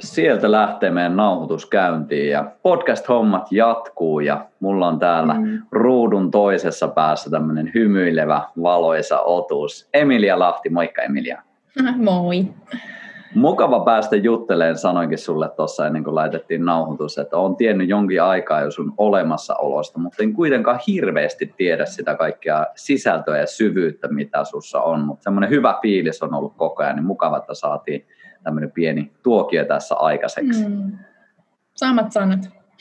sieltä lähtee meidän nauhoitus käyntiin ja podcast-hommat jatkuu ja mulla on täällä mm. ruudun toisessa päässä tämmöinen hymyilevä, valoisa otus. Emilia Lahti, moikka Emilia. Moi. Mukava päästä jutteleen, sanoinkin sulle tuossa ennen kuin laitettiin nauhoitus, että on tiennyt jonkin aikaa jo sun olemassaolosta, mutta en kuitenkaan hirveästi tiedä sitä kaikkea sisältöä ja syvyyttä, mitä sussa on, mutta semmoinen hyvä fiilis on ollut koko ajan, niin mukava, että saatiin tämmöinen pieni tuokio tässä aikaiseksi. Mm. Samat sanat.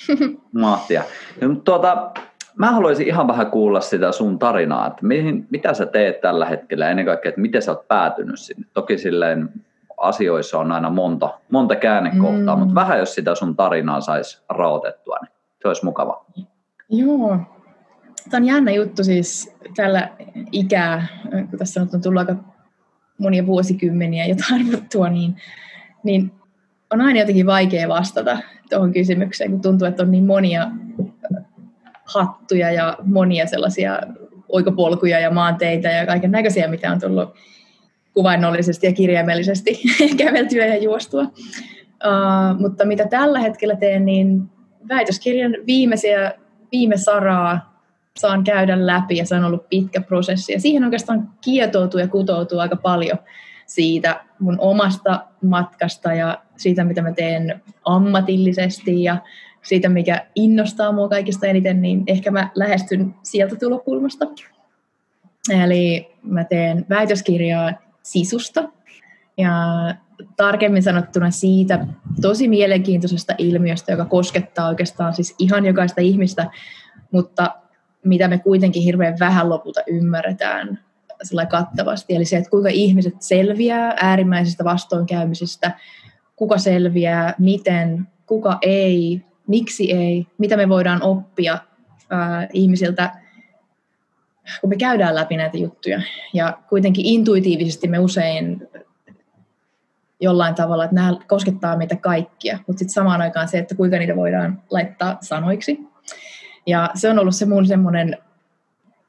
Mahtia. Ja, tuota, mä haluaisin ihan vähän kuulla sitä sun tarinaa, että mihin, mitä sä teet tällä hetkellä, ennen kaikkea, että miten sä oot päätynyt sinne. Toki silleen asioissa on aina monta, monta käännekohtaa, mm. mutta vähän jos sitä sun tarinaa saisi raotettua, niin se olisi mukava. Joo. Tämä on jännä juttu siis tällä ikää, kun tässä on tullut aika monia vuosikymmeniä jo tarvittua, niin, niin on aina jotenkin vaikea vastata tuohon kysymykseen, kun tuntuu, että on niin monia hattuja ja monia sellaisia oikopolkuja ja maanteita ja kaiken näköisiä, mitä on tullut kuvainnollisesti ja kirjaimellisesti käveltyä ja juostua. Uh, mutta mitä tällä hetkellä teen, niin väitöskirjan viimeisiä, viime saraa saan käydä läpi ja se on ollut pitkä prosessi. Ja siihen oikeastaan kietoutuu ja kutoutuu aika paljon siitä mun omasta matkasta ja siitä, mitä mä teen ammatillisesti ja siitä, mikä innostaa mua kaikista eniten, niin ehkä mä lähestyn sieltä tulokulmasta. Eli mä teen väitöskirjaa sisusta ja tarkemmin sanottuna siitä tosi mielenkiintoisesta ilmiöstä, joka koskettaa oikeastaan siis ihan jokaista ihmistä, mutta mitä me kuitenkin hirveän vähän lopulta ymmärretään kattavasti. Eli se, että kuinka ihmiset selviää äärimmäisistä vastoinkäymisistä, kuka selviää, miten, kuka ei, miksi ei, mitä me voidaan oppia ää, ihmisiltä, kun me käydään läpi näitä juttuja. Ja kuitenkin intuitiivisesti me usein jollain tavalla, että nämä koskettaa meitä kaikkia, mutta sitten samaan aikaan se, että kuinka niitä voidaan laittaa sanoiksi ja se on ollut se mun semmoinen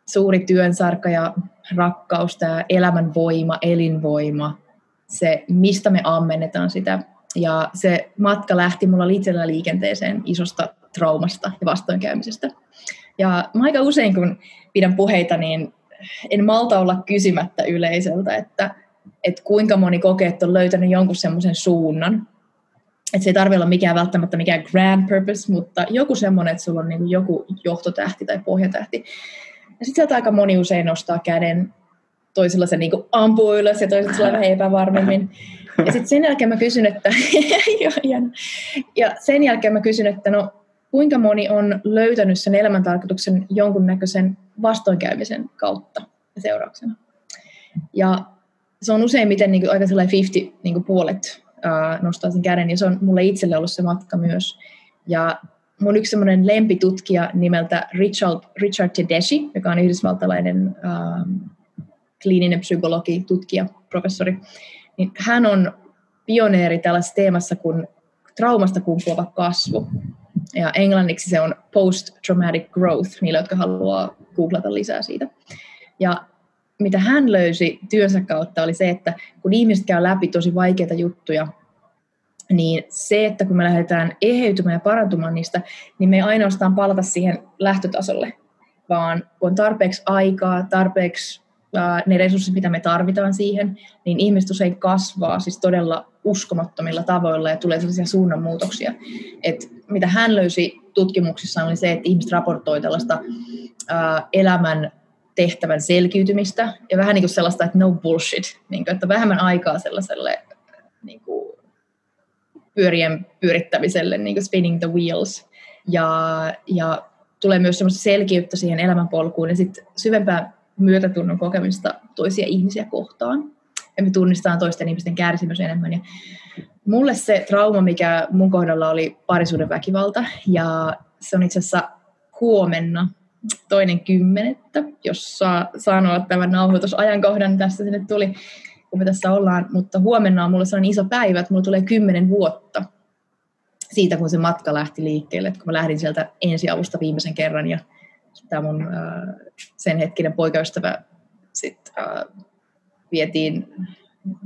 suuri työnsarka ja rakkaus, tämä elämän voima, elinvoima, se mistä me ammennetaan sitä. Ja se matka lähti mulla itsellä liikenteeseen isosta traumasta ja vastoinkäymisestä. Ja mä aika usein, kun pidän puheita, niin en malta olla kysymättä yleisöltä, että, että kuinka moni kokee, että on löytänyt jonkun semmoisen suunnan, että se ei tarvitse olla mikään välttämättä mikään grand purpose, mutta joku semmoinen, että sulla on niin joku johtotähti tai pohjatähti. Ja sitten sieltä aika moni usein nostaa käden, toisella se niin ampuu ylös ja toiset tulee vähän epävarmemmin. Ja sitten sen jälkeen mä kysyn, että, ja sen jälkeen mä kysyn, että no kuinka moni on löytänyt sen elämäntarkoituksen jonkunnäköisen vastoinkäymisen kautta ja seurauksena. Ja se on useimmiten niin aika sellainen 50 niin puolet nostaa sen käden, ja se on mulle itselle ollut se matka myös. Ja mun yksi semmoinen lempitutkija nimeltä Richard, Richard Tedeschi, joka on yhdysvaltalainen ähm, kliininen psykologi, tutkija, professori, niin hän on pioneeri tällaisessa teemassa kuin traumasta kumpuava kasvu. Ja englanniksi se on post-traumatic growth, niille, jotka haluaa googlata lisää siitä. Ja mitä hän löysi työnsä kautta oli se, että kun ihmiset käy läpi tosi vaikeita juttuja, niin se, että kun me lähdetään eheytymään ja parantumaan niistä, niin me ei ainoastaan palata siihen lähtötasolle, vaan kun on tarpeeksi aikaa, tarpeeksi ää, ne resurssit, mitä me tarvitaan siihen, niin ihmiset usein kasvaa siis todella uskomattomilla tavoilla ja tulee sellaisia suunnanmuutoksia. Et mitä hän löysi tutkimuksissa oli se, että ihmiset raportoi tällaista ää, elämän tehtävän selkiytymistä ja vähän niin kuin sellaista, että no bullshit, niin kuin, että vähemmän aikaa sellaiselle pyörien pyörittämiselle, niin kuin spinning the wheels. Ja, ja tulee myös semmoista selkeyttä siihen elämänpolkuun ja sitten syvempää myötätunnon kokemista toisia ihmisiä kohtaan. Ja me tunnistetaan toisten ihmisten kärsimys enemmän. Ja mulle se trauma, mikä mun kohdalla oli parisuuden väkivalta, ja se on itse asiassa huomenna toinen kymmenettä, jos saa sanoa tämän nauhoitusajankohdan, tässä sinne tuli, kun me tässä ollaan, mutta huomenna on mulle sellainen iso päivä, että mulla tulee kymmenen vuotta siitä, kun se matka lähti liikkeelle, että kun mä lähdin sieltä ensiavusta viimeisen kerran ja tämä mun äh, sen hetkinen poikaystävä sit, äh, vietiin,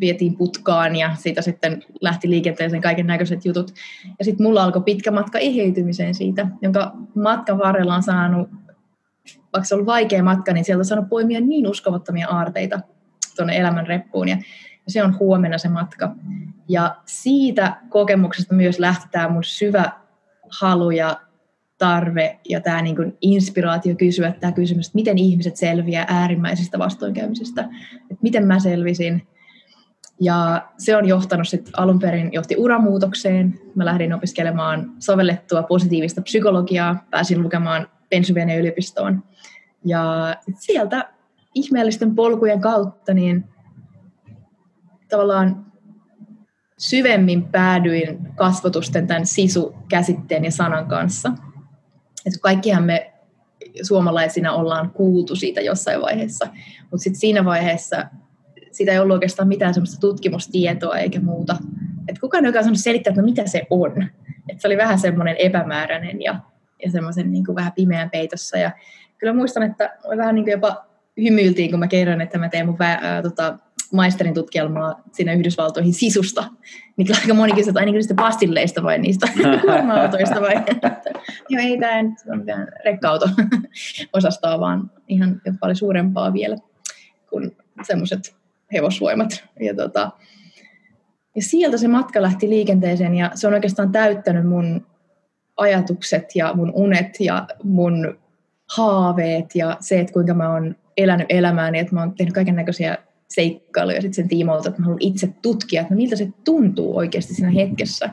vietiin putkaan ja siitä sitten lähti liikenteeseen kaiken näköiset jutut. Ja sitten mulla alkoi pitkä matka eheytymiseen siitä, jonka matkan varrella on saanut, vaikka se on ollut vaikea matka, niin sieltä on saanut poimia niin uskomattomia aarteita tuonne elämän reppuun. Ja se on huomenna se matka. Ja siitä kokemuksesta myös lähtetään mun syvä halu ja tarve ja tämä niin kuin inspiraatio kysyä tämä kysymys, että miten ihmiset selviää äärimmäisistä vastoinkäymisistä, että miten mä selvisin. Ja se on johtanut sitten alun perin johti uramuutokseen. Mä lähdin opiskelemaan sovellettua positiivista psykologiaa, pääsin lukemaan Pennsylvania yliopistoon. Ja sieltä ihmeellisten polkujen kautta niin tavallaan syvemmin päädyin kasvotusten tämän sisu-käsitteen ja sanan kanssa. Et kaikkihan me suomalaisina ollaan kuultu siitä jossain vaiheessa, mutta sitten siinä vaiheessa sitä ei ollut oikeastaan mitään semmoista tutkimustietoa eikä muuta. Et kukaan ei oikein selittää, että no mitä se on. Et se oli vähän semmoinen epämääräinen ja, ja semmoisen niin vähän pimeän peitossa. Ja kyllä muistan, että vähän niin kuin jopa hymyiltiin, kun mä kerron, että mä teen mun vä- ää, tota, maisterin tutkielmaa sinne Yhdysvaltoihin sisusta, niin aika moni kysyi, että ainakin niistä pastilleista vai niistä kuorma-autoista vai, joo ei tämä nyt ole mitään rekka-auto osastoa, vaan ihan paljon suurempaa vielä kuin semmoiset hevosvoimat. Ja, tota, ja sieltä se matka lähti liikenteeseen ja se on oikeastaan täyttänyt mun ajatukset ja mun unet ja mun haaveet ja se, että kuinka mä oon elänyt elämääni, että mä oon tehnyt kaiken näköisiä seikkailuja sit sen tiimoilta, että mä haluan itse tutkia, että no miltä se tuntuu oikeasti siinä hetkessä.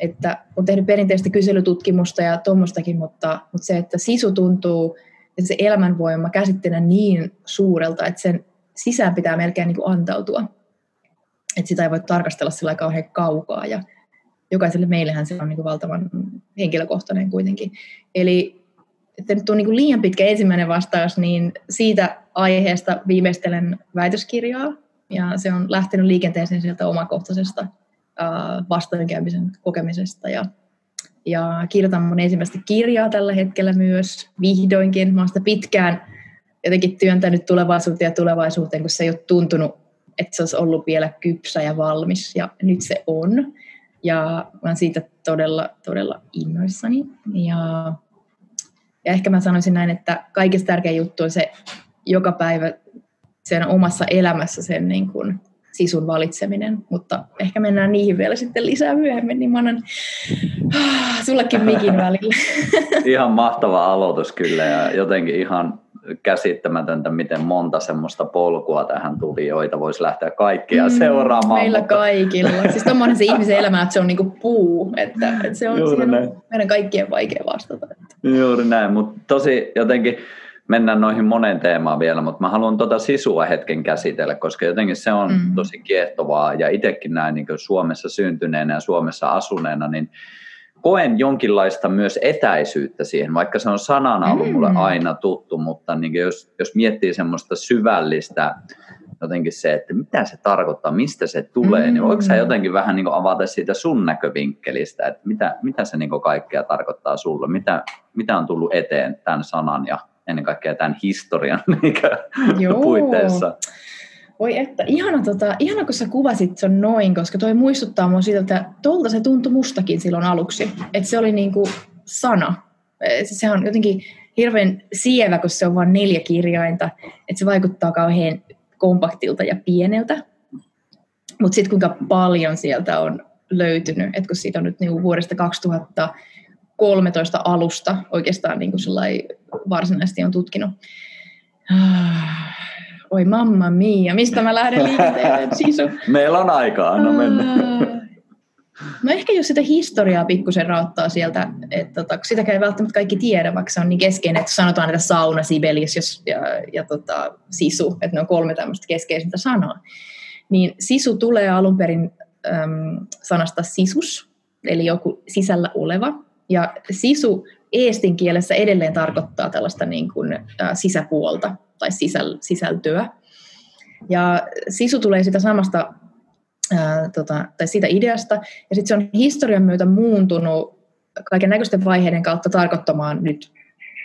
Että on tehnyt perinteistä kyselytutkimusta ja tuommoistakin, mutta, mutta se, että sisu tuntuu, että se elämänvoima käsitteenä niin suurelta, että sen sisään pitää melkein niin kuin antautua. Että sitä ei voi tarkastella sillä kauhean kaukaa ja jokaiselle meillähän se on niin kuin valtavan henkilökohtainen kuitenkin. Eli että nyt on niin liian pitkä ensimmäinen vastaus, niin siitä aiheesta viimeistelen väitöskirjaa, ja se on lähtenyt liikenteeseen sieltä omakohtaisesta vastoinkäymisen kokemisesta, ja, ja kirjoitan mun ensimmäistä kirjaa tällä hetkellä myös, vihdoinkin. Mä oon sitä pitkään jotenkin työntänyt tulevaisuuteen ja tulevaisuuteen, kun se ei ole tuntunut, että se olisi ollut vielä kypsä ja valmis, ja nyt se on. Ja mä olen siitä todella, todella innoissani. Ja ja ehkä mä sanoisin näin, että kaikista tärkein juttu on se joka päivä sen omassa elämässä sen niin kuin sisun valitseminen, mutta ehkä mennään niihin vielä sitten lisää myöhemmin, niin mä annan ah, sullekin mikin välillä. Ihan mahtava aloitus kyllä ja jotenkin ihan käsittämätöntä, miten monta semmoista polkua tähän tuli, joita voisi lähteä kaikkia mm, seuraamaan. Meillä mutta... kaikilla. Siis tommoinen se ihmisen elämä, että se on niinku puu, että, että se on, Juuri näin. meidän kaikkien vaikea vastata. Että. Juuri näin, mutta tosi jotenkin mennään noihin moneen teemaan vielä, mutta mä haluan tuota sisua hetken käsitellä, koska jotenkin se on mm. tosi kiehtovaa ja itsekin näin niin Suomessa syntyneenä ja Suomessa asuneena, niin koen jonkinlaista myös etäisyyttä siihen, vaikka se on sanana ollut mulle mm. aina tuttu, mutta niin jos, jos miettii semmoista syvällistä jotenkin se, että mitä se tarkoittaa, mistä se tulee, mm. niin voiko sä mm. jotenkin vähän niin avata siitä sun näkövinkkelistä, että mitä, mitä se niin kaikkea tarkoittaa sulle, mitä, mitä on tullut eteen tämän sanan ja ennen kaikkea tämän historian niin puitteissa? Voi että, ihana, tota, ihana kun sä kuvasit sen noin, koska toi muistuttaa mua siitä, että tuolta se tuntui mustakin silloin aluksi. Että se oli niinku sana. Se on jotenkin hirveän sievä, kun se on vain neljä kirjainta. Että se vaikuttaa kauhean kompaktilta ja pieneltä. Mutta sitten kuinka paljon sieltä on löytynyt, että kun siitä on nyt niinku vuodesta 2000 13 alusta oikeastaan niin kuin varsinaisesti on tutkinut. Oi mamma mia, mistä mä lähden liikenteelle, sisu? Meillä on aikaa, anna mennä. No ehkä jos sitä historiaa pikkusen rauttaa sieltä, että tota, sitä ei välttämättä kaikki tiedä, vaikka se on niin keskeinen, että sanotaan, että sauna, Sibelius ja, ja, ja tota, sisu, että ne on kolme tämmöistä keskeisintä sanaa. Niin sisu tulee alun perin äm, sanasta sisus, eli joku sisällä oleva. Ja sisu eestin kielessä edelleen tarkoittaa tällaista niin kuin, ä, sisäpuolta tai sisäl, sisältöä. Ja sisu tulee sitä samasta ää, tota, tai siitä ideasta, ja sitten se on historian myötä muuntunut kaiken näköisten vaiheiden kautta tarkoittamaan nyt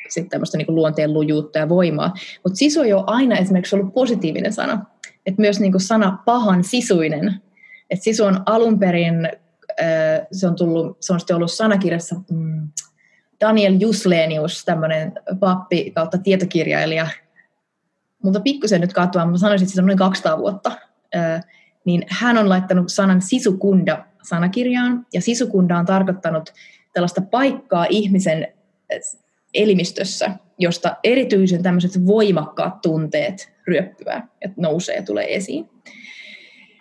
sitten tämmöistä niin luonteen lujuutta ja voimaa. Mutta sisu ei ole aina esimerkiksi ollut positiivinen sana. Et myös niin kuin sana pahan sisuinen. Et sisu on alun perin, ää, se on, tullut, se on sitten ollut sanakirjassa mm, Daniel Juslenius, tämmöinen pappi kautta tietokirjailija. Mutta pikkusen nyt katsoa, mutta sanoisin, että noin 200 vuotta. Niin hän on laittanut sanan sisukunda sanakirjaan, ja sisukunda on tarkoittanut tällaista paikkaa ihmisen elimistössä, josta erityisen tämmöiset voimakkaat tunteet ryöppyvää, että nousee ja tulee esiin.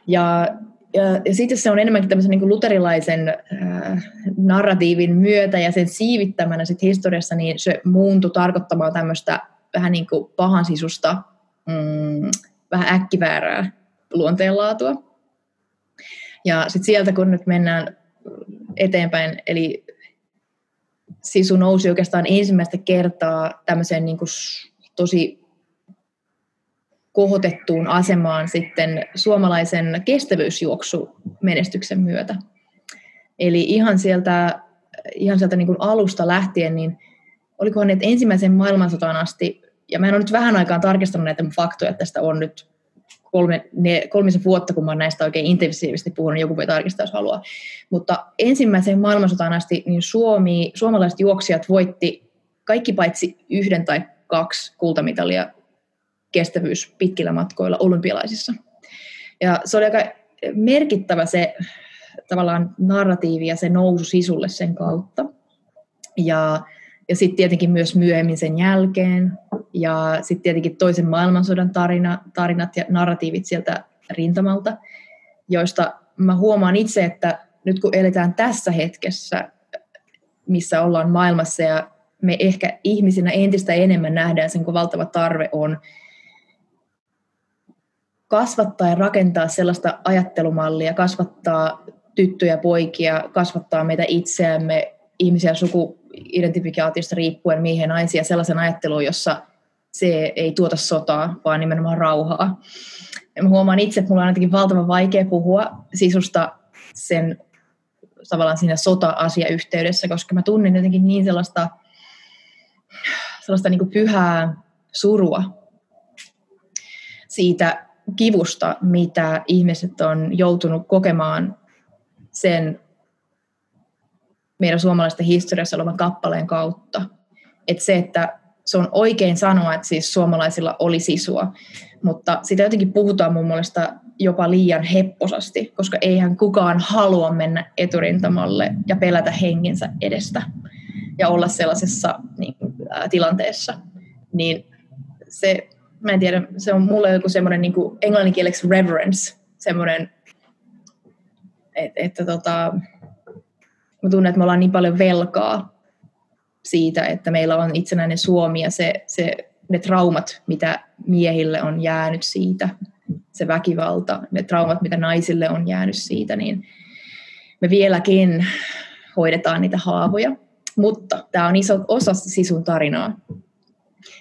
Ja, ja, ja sitten se on enemmänkin tämmöisen niin luterilaisen äh, narratiivin myötä ja sen siivittämänä sit historiassa, niin se muuntui tarkoittamaan tämmöistä vähän niin kuin pahan sisusta, mm, vähän äkkiväärää luonteenlaatua. Ja sitten sieltä kun nyt mennään eteenpäin, eli sisu nousi oikeastaan ensimmäistä kertaa tämmöiseen niin kuin tosi kohotettuun asemaan sitten suomalaisen kestävyysjuoksumenestyksen myötä. Eli ihan sieltä, ihan sieltä niin kuin alusta lähtien, niin olikohan ne ensimmäisen maailmansotaan asti, ja mä en ole nyt vähän aikaa tarkistanut näitä faktoja, että tästä on nyt kolme, ne, kolmisen vuotta, kun mä näistä oikein intensiivisesti puhunut, joku voi tarkistaa, jos haluaa. Mutta ensimmäiseen maailmansotaan asti niin Suomi, suomalaiset juoksijat voitti kaikki paitsi yhden tai kaksi kultamitalia kestävyys pitkillä matkoilla olympialaisissa. Ja se oli aika merkittävä se tavallaan narratiivi ja se nousu sisulle sen kautta. Ja ja sitten tietenkin myös myöhemmin sen jälkeen. Ja sitten tietenkin toisen maailmansodan tarina, tarinat ja narratiivit sieltä rintamalta, joista mä huomaan itse, että nyt kun eletään tässä hetkessä, missä ollaan maailmassa ja me ehkä ihmisinä entistä enemmän nähdään sen, kun valtava tarve on kasvattaa ja rakentaa sellaista ajattelumallia, kasvattaa tyttöjä, poikia, kasvattaa meitä itseämme, ihmisiä suku, identifikaatiosta riippuen miehiä ja naisia sellaisen ajatteluun, jossa se ei tuota sotaa, vaan nimenomaan rauhaa. Ja mä huomaan itse, että mulla on ainakin valtavan vaikea puhua sisusta sen tavallaan siinä sota-asiayhteydessä, koska mä tunnen jotenkin niin sellaista, sellaista niin kuin pyhää surua siitä kivusta, mitä ihmiset on joutunut kokemaan sen meidän suomalaisten historiassa olevan kappaleen kautta. Että se, että se on oikein sanoa, että siis suomalaisilla oli sisua, mutta sitä jotenkin puhutaan mun mielestä jopa liian hepposasti, koska eihän kukaan halua mennä eturintamalle ja pelätä henginsä edestä ja olla sellaisessa niin, ää, tilanteessa. Niin se, mä en tiedä, se on mulle joku semmoinen niin englanninkieleksi reverence, semmoinen, että, että tota, mä tunnen, että me ollaan niin paljon velkaa siitä, että meillä on itsenäinen Suomi ja se, se, ne traumat, mitä miehille on jäänyt siitä, se väkivalta, ne traumat, mitä naisille on jäänyt siitä, niin me vieläkin hoidetaan niitä haavoja. Mutta tämä on iso osa sisun tarinaa.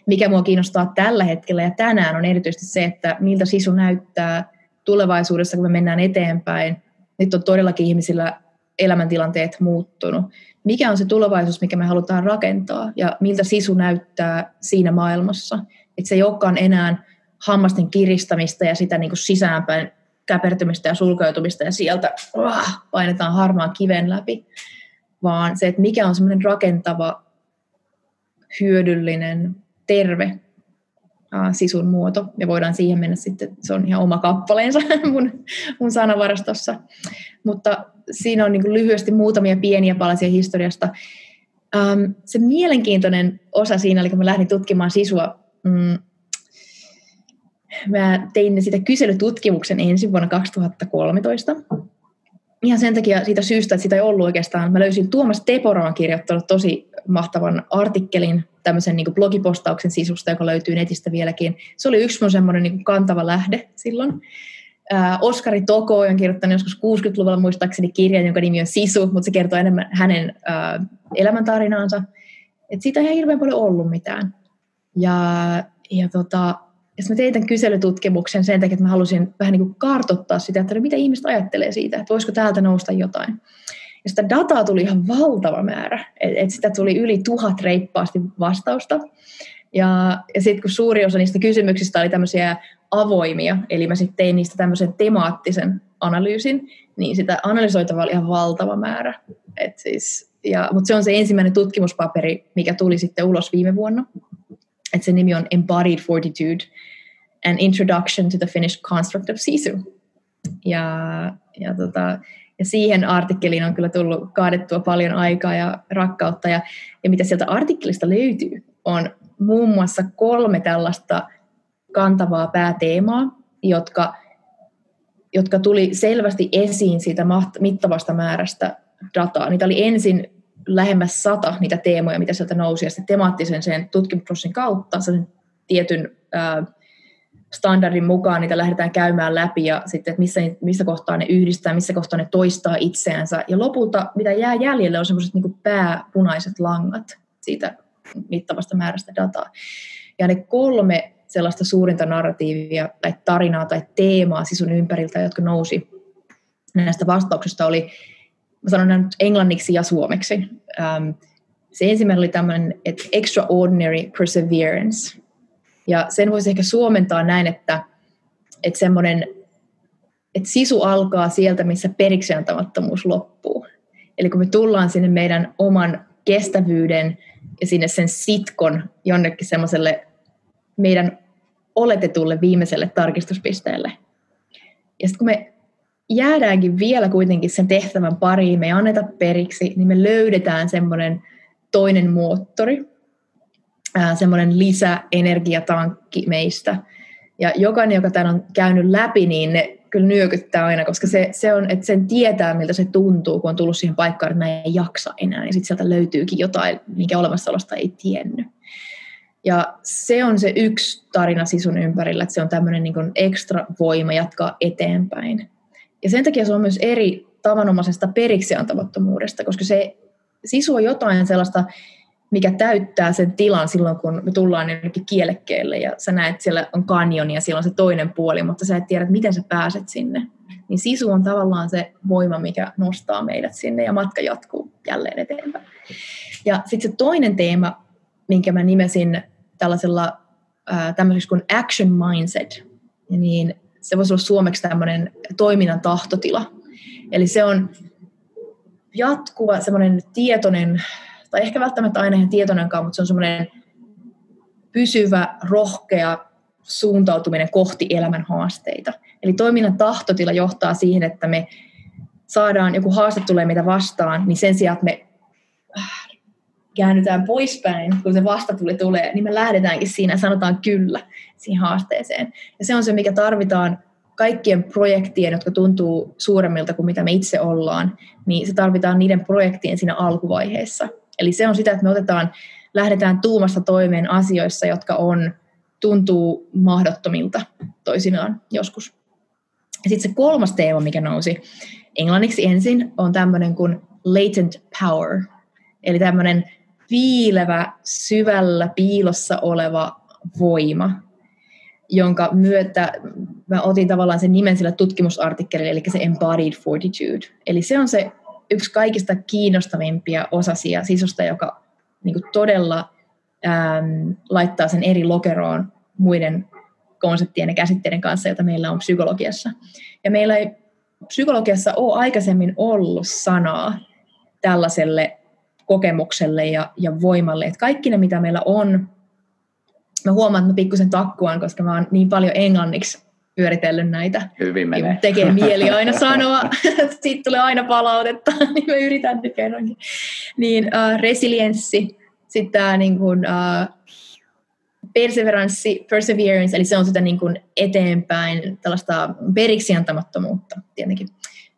Mikä mua kiinnostaa tällä hetkellä ja tänään on erityisesti se, että miltä sisu näyttää tulevaisuudessa, kun me mennään eteenpäin. Nyt on todellakin ihmisillä elämäntilanteet muuttunut. Mikä on se tulevaisuus, mikä me halutaan rakentaa ja miltä sisu näyttää siinä maailmassa. Että se ei olekaan enää hammasten kiristämistä ja sitä niin kuin sisäänpäin käpertymistä ja sulkeutumista ja sieltä uh, painetaan harmaan kiven läpi, vaan se, että mikä on semmoinen rakentava, hyödyllinen, terve sisun muoto. Ja voidaan siihen mennä sitten, se on ihan oma kappaleensa mun, mun sanavarastossa. Mutta siinä on niin lyhyesti muutamia pieniä palasia historiasta. um, se mielenkiintoinen osa siinä oli, kun mä lähdin tutkimaan sisua, mm, mä tein sitä kyselytutkimuksen ensin vuonna 2013. Ihan sen takia siitä syystä, että sitä ei ollut oikeastaan. Mä löysin Tuomas Teporaan kirjoittanut tosi mahtavan artikkelin tämmöisen niin blogipostauksen sisusta, joka löytyy netistä vieläkin. Se oli yksi mun semmoinen niin kantava lähde silloin. Oskari Toko on kirjoittanut joskus 60-luvulla muistaakseni kirjan, jonka nimi on Sisu, mutta se kertoo enemmän hänen äh, elämäntarinaansa. Et siitä ei hirveän paljon ollut mitään. Ja, ja tota, ja mä tein tämän kyselytutkimuksen sen takia, että mä halusin vähän niin kuin kartottaa sitä, että no mitä ihmiset ajattelee siitä, että voisiko täältä nousta jotain. Ja sitä dataa tuli ihan valtava määrä, että et sitä tuli yli tuhat reippaasti vastausta. Ja, ja sitten kun suuri osa niistä kysymyksistä oli tämmöisiä avoimia, eli mä sitten tein niistä tämmöisen temaattisen analyysin, niin sitä analysoitavaa oli ihan valtava määrä. Et siis, ja, mutta se on se ensimmäinen tutkimuspaperi, mikä tuli sitten ulos viime vuonna. Et se nimi on Embodied Fortitude, An Introduction to the Finnish Construct of Sisu. Ja, ja, tota, ja siihen artikkeliin on kyllä tullut kaadettua paljon aikaa ja rakkautta. Ja, ja mitä sieltä artikkelista löytyy, on muun muassa kolme tällaista kantavaa pääteemaa, jotka, jotka tuli selvästi esiin siitä mittavasta määrästä dataa. Niitä oli ensin lähemmäs sata niitä teemoja, mitä sieltä nousi, ja sitten temaattisen sen tutkimusprosessin kautta sen tietyn ää, standardin mukaan niitä lähdetään käymään läpi, ja sitten, että missä, missä kohtaa ne yhdistää, missä kohtaa ne toistaa itseänsä. Ja lopulta, mitä jää jäljelle, on semmoiset niin pääpunaiset langat siitä mittavasta määrästä dataa. Ja ne kolme sellaista suurinta narratiivia tai tarinaa tai teemaa sisun ympäriltä, jotka nousi näistä vastauksista, oli, mä sanon nyt englanniksi ja suomeksi. Um, se ensimmäinen oli tämmöinen, että extraordinary perseverance. Ja sen voisi ehkä suomentaa näin, että, että semmoinen, että sisu alkaa sieltä, missä periksiantamattomuus loppuu. Eli kun me tullaan sinne meidän oman kestävyyden ja sinne sen sitkon jonnekin semmoiselle meidän oletetulle viimeiselle tarkistuspisteelle. Ja sitten kun me jäädäänkin vielä kuitenkin sen tehtävän pariin, me ei anneta periksi, niin me löydetään semmoinen toinen moottori, semmoinen lisäenergiatankki meistä. Ja jokainen, joka tämän on käynyt läpi, niin ne kyllä nyökyttää aina, koska se, se on, että sen tietää, miltä se tuntuu, kun on tullut siihen paikkaan, että mä en jaksa enää, niin sitten sieltä löytyykin jotain, mikä olemassaolosta ei tiennyt. Ja se on se yksi tarina sisun ympärillä, että se on tämmöinen niin ekstra voima jatkaa eteenpäin. Ja sen takia se on myös eri tavanomaisesta periksi antamattomuudesta, koska se sisu on jotain sellaista, mikä täyttää sen tilan silloin, kun me tullaan jonnekin kielekkeelle ja sä näet, siellä on kanjoni ja siellä on se toinen puoli, mutta sä et tiedä, miten sä pääset sinne. Niin sisu on tavallaan se voima, mikä nostaa meidät sinne ja matka jatkuu jälleen eteenpäin. Ja sitten se toinen teema, minkä mä nimesin tällaisella äh, tämmöiseksi kuin action mindset, niin se voisi olla suomeksi tämmöinen toiminnan tahtotila. Eli se on jatkuva semmoinen tietoinen, tai ehkä välttämättä aina ihan tietoinenkaan, mutta se on semmoinen pysyvä, rohkea suuntautuminen kohti elämän haasteita. Eli toiminnan tahtotila johtaa siihen, että me saadaan joku haaste tulee meitä vastaan, niin sen sijaan, että me käännytään poispäin, kun se vastatuli tulee, niin me lähdetäänkin siinä ja sanotaan kyllä siihen haasteeseen. Ja se on se, mikä tarvitaan kaikkien projektien, jotka tuntuu suuremmilta kuin mitä me itse ollaan, niin se tarvitaan niiden projektien siinä alkuvaiheessa. Eli se on sitä, että me otetaan, lähdetään tuumasta toimeen asioissa, jotka on, tuntuu mahdottomilta toisinaan joskus. Sitten se kolmas teema, mikä nousi englanniksi ensin, on tämmöinen kuin latent power. Eli tämmöinen piilevä, syvällä piilossa oleva voima, jonka myötä mä otin tavallaan sen nimen sillä tutkimusartikkelilla, eli se Embodied Fortitude. Eli se on se yksi kaikista kiinnostavimpia osasia sisusta, joka niin kuin todella ähm, laittaa sen eri lokeroon muiden konseptien ja käsitteiden kanssa, joita meillä on psykologiassa. Ja meillä ei psykologiassa ole aikaisemmin ollut sanaa tällaiselle kokemukselle ja, ja voimalle. Et kaikki ne, mitä meillä on, mä huomaan, että mä pikkusen takkuan, koska mä oon niin paljon englanniksi pyöritellyt näitä. Hyvin menee. Tekee mieli aina sanoa, siitä tulee aina palautetta, niin mä yritän nyt kerrankin. Niin uh, resilienssi, sitten tämä niin kuin, uh, perseveranssi, perseverance, eli se on sitä niin kuin eteenpäin, tällaista periksiantamattomuutta tietenkin.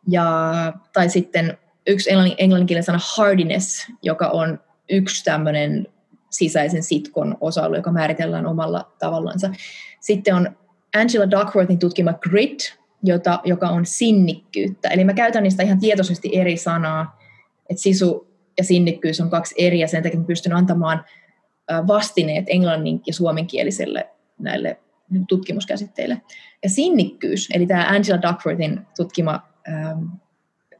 Ja, tai sitten yksi englannin, englanninkielinen sana hardiness, joka on yksi tämmöinen sisäisen sitkon osa-alue, joka määritellään omalla tavallansa. Sitten on Angela Duckworthin tutkima grit, jota, joka on sinnikkyyttä. Eli mä käytän niistä ihan tietoisesti eri sanaa, että sisu ja sinnikkyys on kaksi eri, ja sen takia mä pystyn antamaan vastineet englannin ja suomenkieliselle näille tutkimuskäsitteille. Ja sinnikkyys, eli tämä Angela Duckworthin tutkima ähm,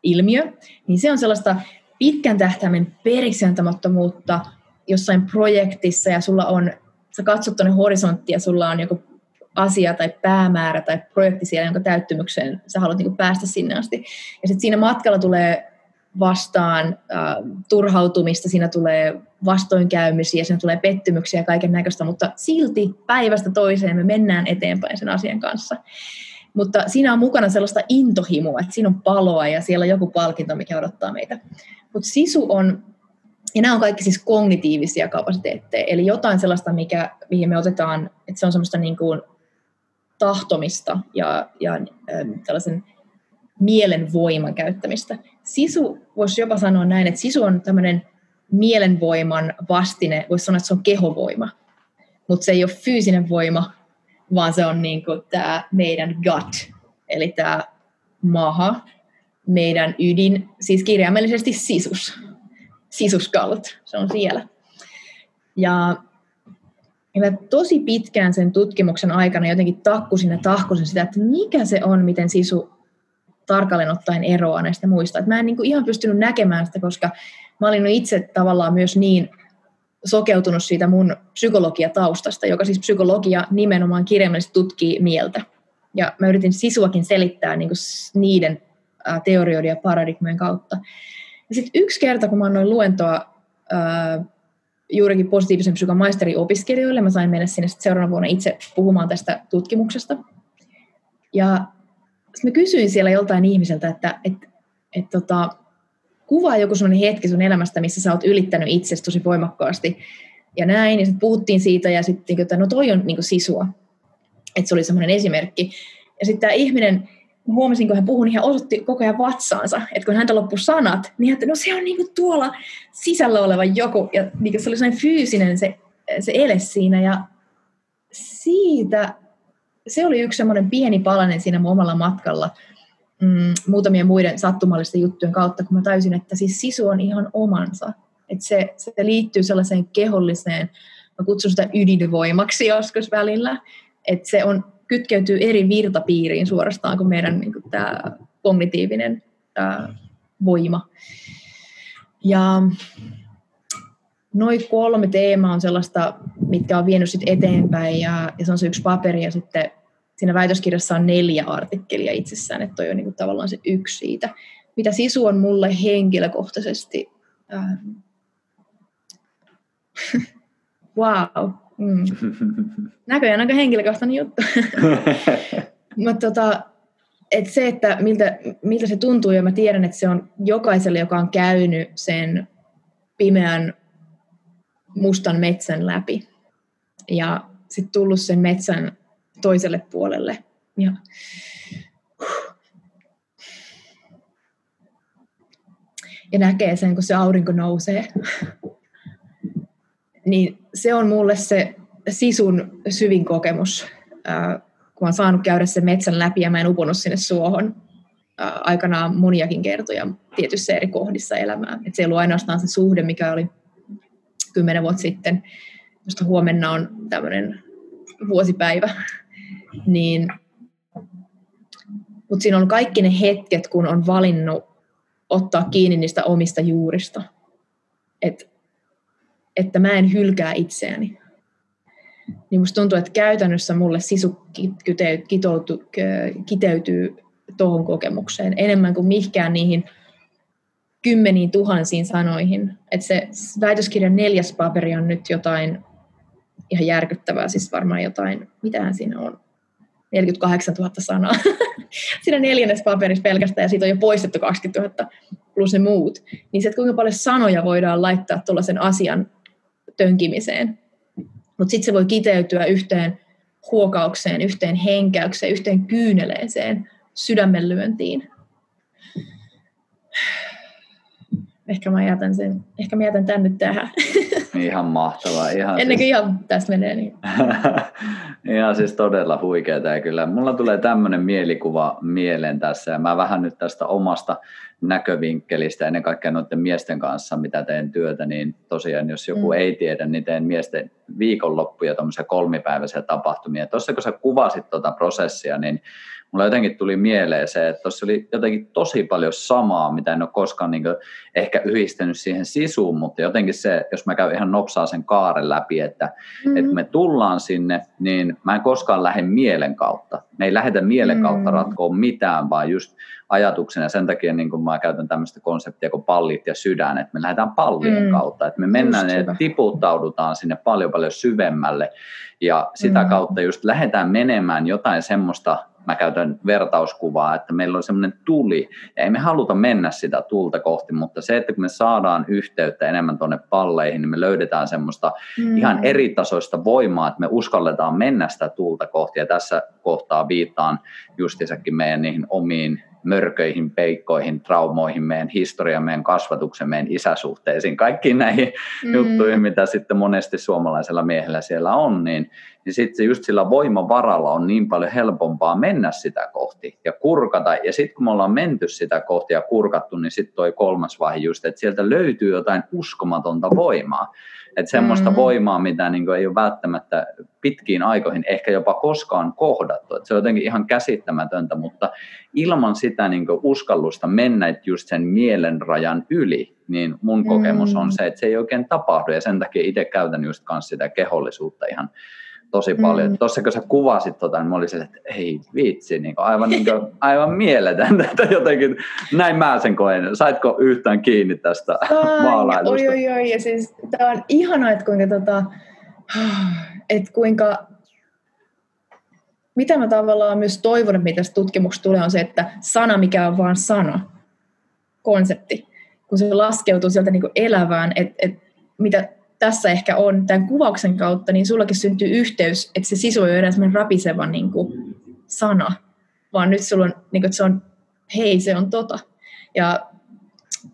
ilmiö, niin se on sellaista pitkän tähtäimen periksiantamattomuutta jossain projektissa ja sulla on, sä katsot tuonne horisonttia, sulla on joku asia tai päämäärä tai projekti siellä, jonka täyttymykseen sä haluat niin päästä sinne asti. Ja sitten siinä matkalla tulee vastaan äh, turhautumista, siinä tulee vastoinkäymisiä, siinä tulee pettymyksiä ja kaiken näköistä, mutta silti päivästä toiseen me mennään eteenpäin sen asian kanssa. Mutta siinä on mukana sellaista intohimoa, että siinä on paloa ja siellä on joku palkinto, mikä odottaa meitä. Mutta sisu on, ja nämä on kaikki siis kognitiivisia kapasiteetteja, eli jotain sellaista, mikä, mihin me otetaan, että se on semmoista niin kuin tahtomista ja, ja ähm, tällaisen mielen voiman käyttämistä. Sisu, voisi jopa sanoa näin, että sisu on tämmöinen mielenvoiman vastine, voisi sanoa, että se on kehovoima, mutta se ei ole fyysinen voima, vaan se on niin tämä meidän gut, eli tämä maha, meidän ydin, siis kirjaimellisesti sisus, sisuskalut, se on siellä. Ja, ja mä tosi pitkään sen tutkimuksen aikana jotenkin takkusin ja tahkusin sitä, että mikä se on, miten sisu tarkalleen ottaen eroa näistä muista. Et mä en niin kuin ihan pystynyt näkemään sitä, koska mä olin itse tavallaan myös niin sokeutunut siitä mun psykologiataustasta, joka siis psykologia nimenomaan kirjaimellisesti tutkii mieltä. Ja mä yritin sisuakin selittää niin niiden teorioiden ja paradigmojen kautta. Ja sitten yksi kerta, kun mä annoin luentoa ää, juurikin positiivisen psykan maisteriopiskelijoille, mä sain mennä sinne seuraavana vuonna itse puhumaan tästä tutkimuksesta. Ja sitten mä kysyin siellä joltain ihmiseltä, että et, et, tota, kuvaa joku sellainen hetki sun elämästä, missä sä oot ylittänyt itsesi tosi voimakkaasti. Ja näin, ja sitten puhuttiin siitä, ja sitten, että no toi on niin sisua, että se oli semmoinen esimerkki. Ja sitten tämä ihminen, huomasin, kun hän puhui, niin hän osoitti koko ajan vatsaansa, että kun häntä loppu sanat, niin että no se on niin tuolla sisällä oleva joku, ja niin se oli sellainen fyysinen se, se ele siinä, ja siitä se oli yksi semmoinen pieni palanen siinä mun omalla matkalla mm, muutamien muiden sattumallisten juttujen kautta, kun mä täysin, että siis sisu on ihan omansa. Että se, se liittyy sellaiseen keholliseen, mä kutsun sitä ydinvoimaksi joskus välillä, että se on, kytkeytyy eri virtapiiriin suorastaan kuin meidän niin kuin tämä kognitiivinen tämä voima. Ja noin kolme teemaa on sellaista, mitkä on vienyt sit eteenpäin ja, ja se on se yksi paperi ja sitten siinä väitöskirjassa on neljä artikkelia itsessään, että toi on niinku tavallaan se yksi siitä. Mitä sisu on mulle henkilökohtaisesti? Ähm. wow. Mm. Näköjään aika henkilökohtainen juttu. Mutta tota, et se, että miltä, miltä se tuntuu, ja mä tiedän, että se on jokaiselle, joka on käynyt sen pimeän mustan metsän läpi ja sitten tullut sen metsän toiselle puolelle. Ja, ja näkee sen, kun se aurinko nousee. niin se on mulle se sisun syvin kokemus, kun olen saanut käydä sen metsän läpi ja mä en upunut sinne suohon aikanaan moniakin kertoja tietyissä eri kohdissa elämää. Et se ei ollut ainoastaan se suhde, mikä oli kymmenen vuotta sitten, josta huomenna on tämmöinen vuosipäivä, niin mutta siinä on kaikki ne hetket, kun on valinnut ottaa kiinni niistä omista juurista. Et, että mä en hylkää itseäni. Niin musta tuntuu, että käytännössä mulle sisu kiteytyy tuohon kokemukseen enemmän kuin mihinkään niihin kymmeniin tuhansiin sanoihin. Että se väitöskirjan neljäs paperi on nyt jotain ihan järkyttävää, siis varmaan jotain, mitähän siinä on, 48 000 sanaa. Siinä neljännes paperissa pelkästään ja siitä on jo poistettu 20 000 plus ne muut. Niin se, että kuinka paljon sanoja voidaan laittaa tuollaisen asian tönkimiseen. Mutta sitten se voi kiteytyä yhteen huokaukseen, yhteen henkäykseen, yhteen kyyneleeseen, sydämenlyöntiin. Ehkä mä jätän sen, ehkä mä jätän tän nyt tähän. Ihan mahtavaa. Ihan Ennen kuin siis... ihan tästä menee. Niin. ihan siis todella huikeaa ja kyllä. Mulla tulee tämmöinen mielikuva mieleen tässä ja mä vähän nyt tästä omasta näkövinkkelistä ennen kaikkea noiden miesten kanssa, mitä teen työtä, niin tosiaan jos joku mm. ei tiedä, niin teen miesten viikonloppuja, tuommoisia kolmipäiväisiä tapahtumia. Tuossa kun sä kuvasit tuota prosessia, niin mulla jotenkin tuli mieleen se, että tuossa oli jotenkin tosi paljon samaa, mitä en ole koskaan niin ehkä yhdistänyt siihen sisuun, mutta jotenkin se, jos mä käyn ihan nopsaa sen kaaren läpi, että, mm-hmm. että me tullaan sinne, niin mä en koskaan lähde mielen kautta. Me ei lähdetä mielen kautta mm-hmm. ratkoa mitään, vaan just ajatuksena. Sen takia niin mä käytän tämmöistä konseptia kuin pallit ja sydän, että me lähdetään pallien mm. kautta, että me mennään ja tiputtaudutaan sinne paljon paljon syvemmälle ja sitä mm. kautta just lähdetään menemään jotain semmoista mä käytän vertauskuvaa, että meillä on semmoinen tuli, ja ei me haluta mennä sitä tulta kohti, mutta se, että kun me saadaan yhteyttä enemmän tuonne palleihin, niin me löydetään semmoista mm. ihan eritasoista voimaa, että me uskalletaan mennä sitä tulta kohti, ja tässä kohtaa viittaan justisakin meidän niihin omiin mörköihin, peikkoihin, traumoihin, meidän historiaan, meidän kasvatuksen, meidän isäsuhteisiin, kaikkiin näihin mm. juttuihin, mitä sitten monesti suomalaisella miehellä siellä on, niin, niin sitten just sillä voimavaralla on niin paljon helpompaa mennä sitä kohti ja kurkata. Ja sitten kun me ollaan menty sitä kohti ja kurkattu, niin sitten toi kolmas vaihe just, että sieltä löytyy jotain uskomatonta voimaa. Että semmoista mm-hmm. voimaa, mitä niin ei ole välttämättä pitkiin aikoihin ehkä jopa koskaan kohdattu. Että se on jotenkin ihan käsittämätöntä, mutta ilman sitä niin uskallusta mennä just sen mielen rajan yli, niin mun mm-hmm. kokemus on se, että se ei oikein tapahdu. Ja sen takia itse käytän just kanssa sitä kehollisuutta ihan tosi paljon. Mm. Tuossa kun sä kuvasit tota, niin mä olisin, että ei vitsi, niin kuin, aivan, niin kuin, aivan mieletöntä, että jotenkin näin mä sen koen. Saitko yhtään kiinni tästä maalailusta? Oi, oi, oi, ja siis tämä on ihana, että kuinka, tota, että kuinka mitä mä tavallaan myös toivon, että mitä tästä tutkimuksesta tulee, on se, että sana, mikä on vaan sana, konsepti, kun se laskeutuu sieltä niin kuin elävään, että, että mitä tässä ehkä on tämän kuvauksen kautta, niin sullakin syntyy yhteys, että se sisu ei ole enää semmoinen rapiseva niin kuin sana, vaan nyt sulla on, niin kuin, että se on, hei, se on tota. Ja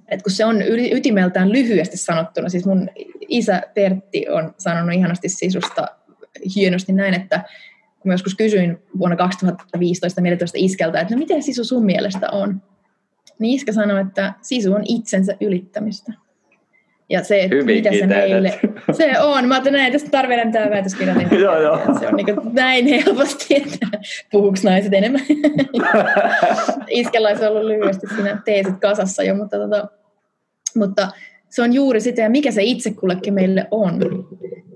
että kun se on ytimeltään lyhyesti sanottuna, siis mun isä Tertti on sanonut ihanasti sisusta hienosti näin, että kun joskus kysyin vuonna 2015-2014 iskeltä, että no miten sisu sun mielestä on, niin iskä sanoi, että sisu on itsensä ylittämistä. Ja se, että Hyvin mitä se meille... Se on. Mä ajattelin, että tästä tarvitsee mitään väitöskirjaa. joo, joo. Se on niin näin helposti, että puhuuko naiset enemmän. Iskellä olisi ollut lyhyesti siinä teesit kasassa jo, mutta, tota, mutta se on juuri sitä, ja mikä se itse kullekin meille on.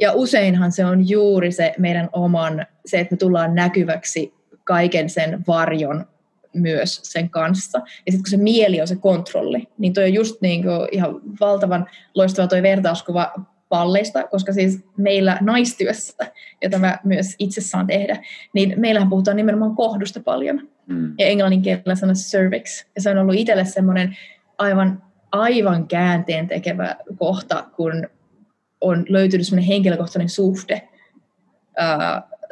Ja useinhan se on juuri se meidän oman, se, että me tullaan näkyväksi kaiken sen varjon myös sen kanssa. Ja sitten kun se mieli on se kontrolli, niin toi on just niin kuin ihan valtavan loistava toi vertauskuva palleista, koska siis meillä naistyössä, jota mä myös itse saan tehdä, niin meillähän puhutaan nimenomaan kohdusta paljon. Mm. Ja englannin kielellä sana cervix. Ja se on ollut itselle semmoinen aivan, aivan käänteen tekevä kohta, kun on löytynyt semmoinen henkilökohtainen suhde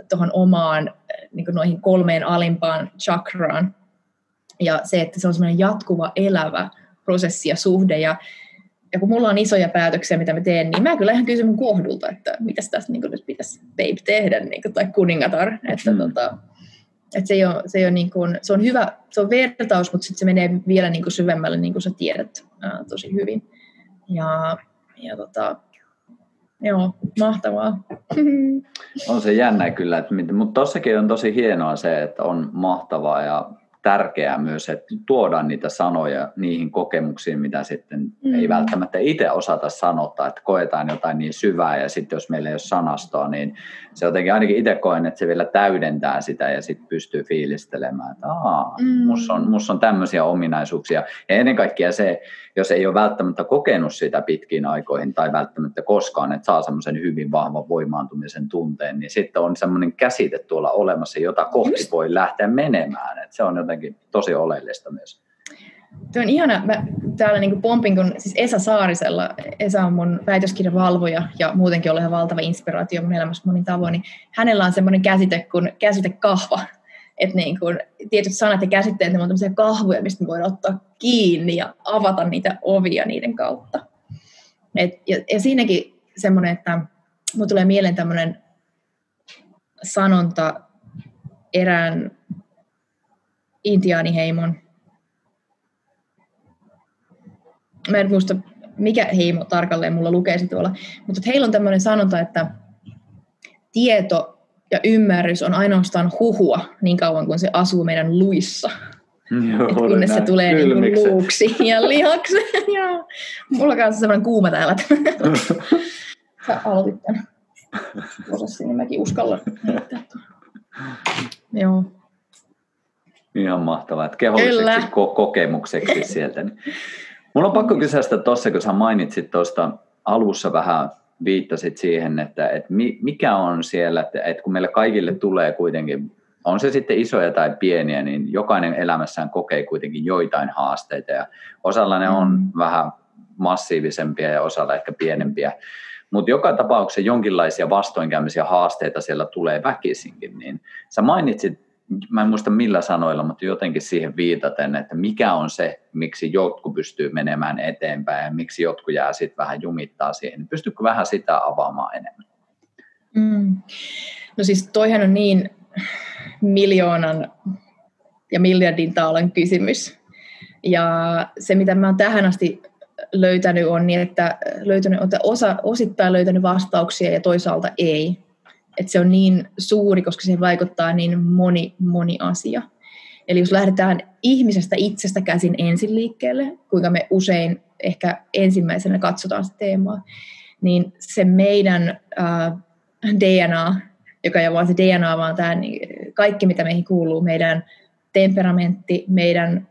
tuohon omaan niin noihin kolmeen alimpaan chakraan, ja se, että se on semmoinen jatkuva, elävä prosessi ja suhde. Ja, ja kun mulla on isoja päätöksiä, mitä mä teen, niin mä kyllä ihan kysyn mun kohdulta, että mitä tästä niin nyt pitäisi babe tehdä, niin kuin, tai kuningatar. Että, mm. tota, että se, ei ole, se, ei ole niin kuin, se on hyvä, se on vertaus, mutta sitten se menee vielä niin kuin syvemmälle, niin kuin sä tiedät ää, tosi hyvin. Ja, ja tota, Joo, mahtavaa. On se jännä kyllä, että, mutta tossakin on tosi hienoa se, että on mahtavaa ja tärkeää myös, että tuodaan niitä sanoja niihin kokemuksiin, mitä sitten mm. ei välttämättä itse osata sanottaa, että koetaan jotain niin syvää ja sitten jos meillä ei ole sanastoa, niin se jotenkin ainakin itse koen, että se vielä täydentää sitä ja sitten pystyy fiilistelemään, että Aa, mm. musta on, mus on tämmöisiä ominaisuuksia. Ja ennen kaikkea se, jos ei ole välttämättä kokenut sitä pitkiin aikoihin tai välttämättä koskaan, että saa semmoisen hyvin vahvan voimaantumisen tunteen, niin sitten on semmoinen käsite tuolla olemassa, jota kohti Just. voi lähteä menemään. että se on jotenkin tosi oleellista myös. Tuo on ihana. Mä täällä niin pompin, kun siis Esa Saarisella, Esa on mun väitöskirjan valvoja ja muutenkin olen ihan valtava inspiraatio mun elämässä monin tavoin, niin hänellä on semmoinen käsite kuin käsite kahva. Että niin kuin, tietyt sanat ja käsitteet, ne on tämmöisiä kahvuja, mistä me voidaan ottaa kiinni ja avata niitä ovia niiden kautta. Et, ja, ja siinäkin semmoinen, että mulle tulee mieleen tämmöinen sanonta erään intiaaniheimon. Mä en muista, mikä heimo tarkalleen mulla lukee se tuolla, mutta heillä on tämmöinen sanonta, että tieto ja ymmärrys on ainoastaan huhua niin kauan kuin se asuu meidän luissa. Joo, Et kunnes se tulee niin luuksi ja lihaksi. ja mulla kanssa semmoinen kuuma täällä. Sä aloitit tämän prosessin, niin mäkin uskallan. Joo. Ihan mahtavaa, että keholliseksi ko- kokemukseksi sieltä. Mulla on pakko kysyä sitä tuossa, kun sä mainitsit tuosta alussa vähän viittasit siihen, että, että mikä on siellä, että, että kun meille kaikille tulee kuitenkin, on se sitten isoja tai pieniä, niin jokainen elämässään kokee kuitenkin joitain haasteita ja osalla ne on mm. vähän massiivisempia ja osalla ehkä pienempiä. Mutta joka tapauksessa jonkinlaisia vastoinkäymisiä haasteita siellä tulee väkisinkin. Niin sä mainitsit mä en muista millä sanoilla, mutta jotenkin siihen viitaten, että mikä on se, miksi jotkut pystyy menemään eteenpäin ja miksi jotkut jää sitten vähän jumittaa siihen. Pystytkö vähän sitä avaamaan enemmän? Mm. No siis toihan on niin miljoonan ja miljardin taalan kysymys. Ja se, mitä mä oon tähän asti löytänyt, on niin, että löytänyt, osa, osittain löytänyt vastauksia ja toisaalta ei että se on niin suuri, koska siihen vaikuttaa niin moni, moni asia. Eli jos lähdetään ihmisestä itsestä käsin ensin liikkeelle, kuinka me usein ehkä ensimmäisenä katsotaan sitä teemaa, niin se meidän äh, DNA, joka ei ole vaan se DNA, vaan tämä, niin kaikki, mitä meihin kuuluu, meidän temperamentti, meidän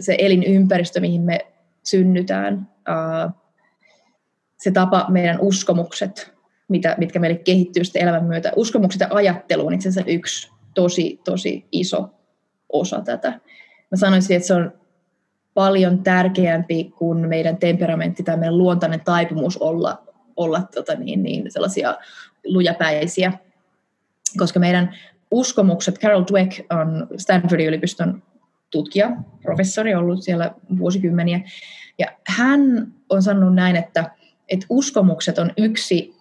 se elinympäristö, mihin me synnytään, äh, se tapa, meidän uskomukset, mitä, mitkä meille kehittyy sitten elämän myötä. Uskomukset ja ajattelu on itse asiassa yksi tosi, tosi iso osa tätä. Mä sanoisin, että se on paljon tärkeämpi kuin meidän temperamentti tai meidän luontainen taipumus olla, olla tota niin, niin sellaisia lujapäisiä. Koska meidän uskomukset, Carol Dweck on Stanfordin yliopiston tutkija, professori, ollut siellä vuosikymmeniä, ja hän on sanonut näin, että, että uskomukset on yksi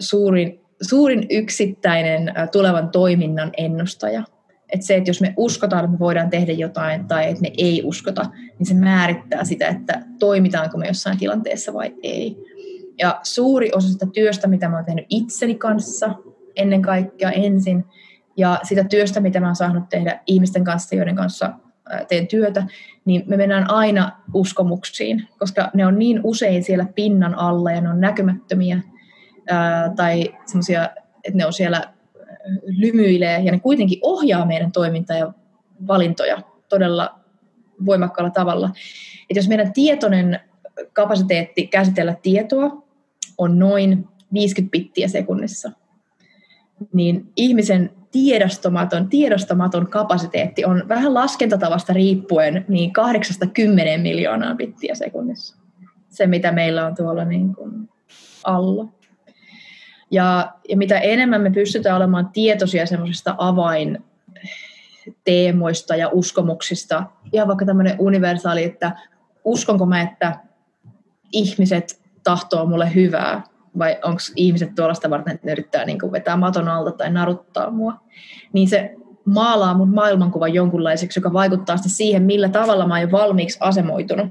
suurin, suurin yksittäinen tulevan toiminnan ennustaja. Että se, että jos me uskotaan, että me voidaan tehdä jotain tai että me ei uskota, niin se määrittää sitä, että toimitaanko me jossain tilanteessa vai ei. Ja suuri osa sitä työstä, mitä mä oon tehnyt itseni kanssa ennen kaikkea ensin, ja sitä työstä, mitä mä oon saanut tehdä ihmisten kanssa, joiden kanssa teen työtä, niin me mennään aina uskomuksiin, koska ne on niin usein siellä pinnan alla ja ne on näkymättömiä, ää, tai semmoisia, että ne on siellä lymyilee ja ne kuitenkin ohjaa meidän toimintaa ja valintoja todella voimakkaalla tavalla. Et jos meidän tietoinen kapasiteetti käsitellä tietoa on noin 50 bittiä sekunnissa, niin ihmisen tiedostamaton, tiedostamaton kapasiteetti on vähän laskentatavasta riippuen niin 8-10 miljoonaa bittiä sekunnissa. Se, mitä meillä on tuolla niin kuin alla. Ja, ja mitä enemmän me pystytään olemaan tietoisia semmoisista avainteemoista ja uskomuksista, ihan vaikka tämmöinen universaali, että uskonko mä, että ihmiset tahtoo mulle hyvää, vai onko ihmiset tuollaista varten, että ne yrittää niin vetää maton alta tai naruttaa mua, niin se maalaa mun maailmankuvan jonkunlaiseksi, joka vaikuttaa sitten siihen, millä tavalla mä oon valmiiksi asemoitunut,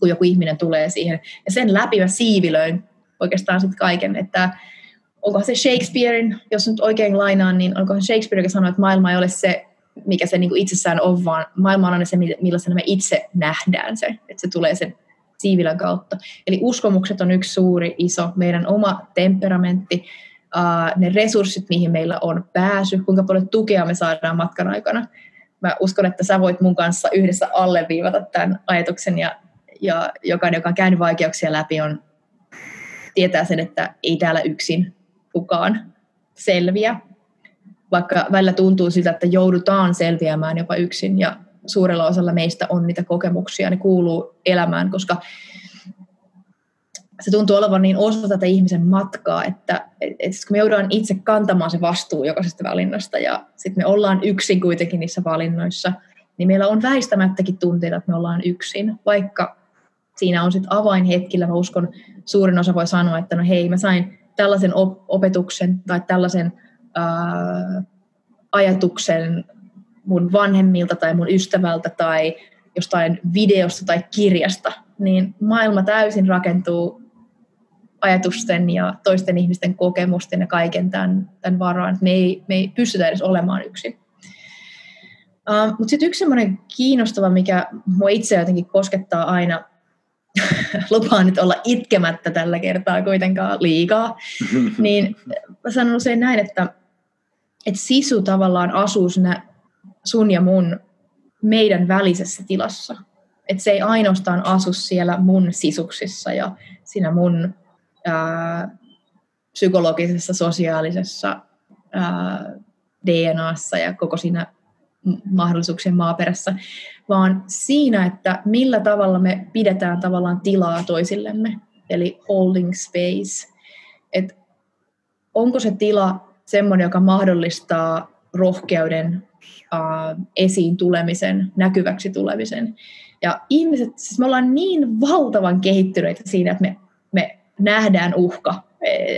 kun joku ihminen tulee siihen. Ja sen läpi mä siivilöin oikeastaan sitten kaiken, että onko se Shakespearein, jos nyt oikein lainaan, niin onko se Shakespeare, joka sanoi, että maailma ei ole se mikä se niin kuin itsessään on, vaan maailma on aina se, millaisena me itse nähdään se, että se tulee sen siivilän kautta. Eli uskomukset on yksi suuri, iso, meidän oma temperamentti, ne resurssit, mihin meillä on pääsy, kuinka paljon tukea me saadaan matkan aikana. Mä uskon, että sä voit mun kanssa yhdessä alleviivata tämän ajatuksen ja, ja jokainen, joka on käynyt vaikeuksia läpi, on, tietää sen, että ei täällä yksin kukaan selviä, vaikka välillä tuntuu siltä, että joudutaan selviämään jopa yksin ja suurella osalla meistä on niitä kokemuksia, ne kuuluu elämään, koska se tuntuu olevan niin osa tätä ihmisen matkaa, että et, et kun me joudutaan itse kantamaan se vastuu jokaisesta valinnasta ja sitten me ollaan yksin kuitenkin niissä valinnoissa, niin meillä on väistämättäkin tunteita, että me ollaan yksin, vaikka siinä on sitten avainhetkillä, mä uskon, suurin osa voi sanoa, että no hei, mä sain tällaisen op- opetuksen tai tällaisen ää, ajatuksen mun vanhemmilta tai mun ystävältä tai jostain videosta tai kirjasta, niin maailma täysin rakentuu ajatusten ja toisten ihmisten kokemusten ja kaiken tämän, tämän varaan. Me ei, me ei pystytä edes olemaan yksin. Uh, Mutta sitten yksi semmoinen kiinnostava, mikä mua itse jotenkin koskettaa aina, lupaan nyt olla itkemättä tällä kertaa kuitenkaan liikaa, niin mä sanon usein näin, että, että sisu tavallaan asuu siinä sun ja mun meidän välisessä tilassa. Että se ei ainoastaan asu siellä mun sisuksissa ja siinä mun ää, psykologisessa, sosiaalisessa ää, DNAssa ja koko siinä mahdollisuuksien maaperässä, vaan siinä, että millä tavalla me pidetään tavallaan tilaa toisillemme, eli holding space. Et onko se tila semmoinen, joka mahdollistaa rohkeuden uh, esiin tulemisen, näkyväksi tulemisen. Ja ihmiset, siis me ollaan niin valtavan kehittyneitä siinä, että me, me nähdään uhka.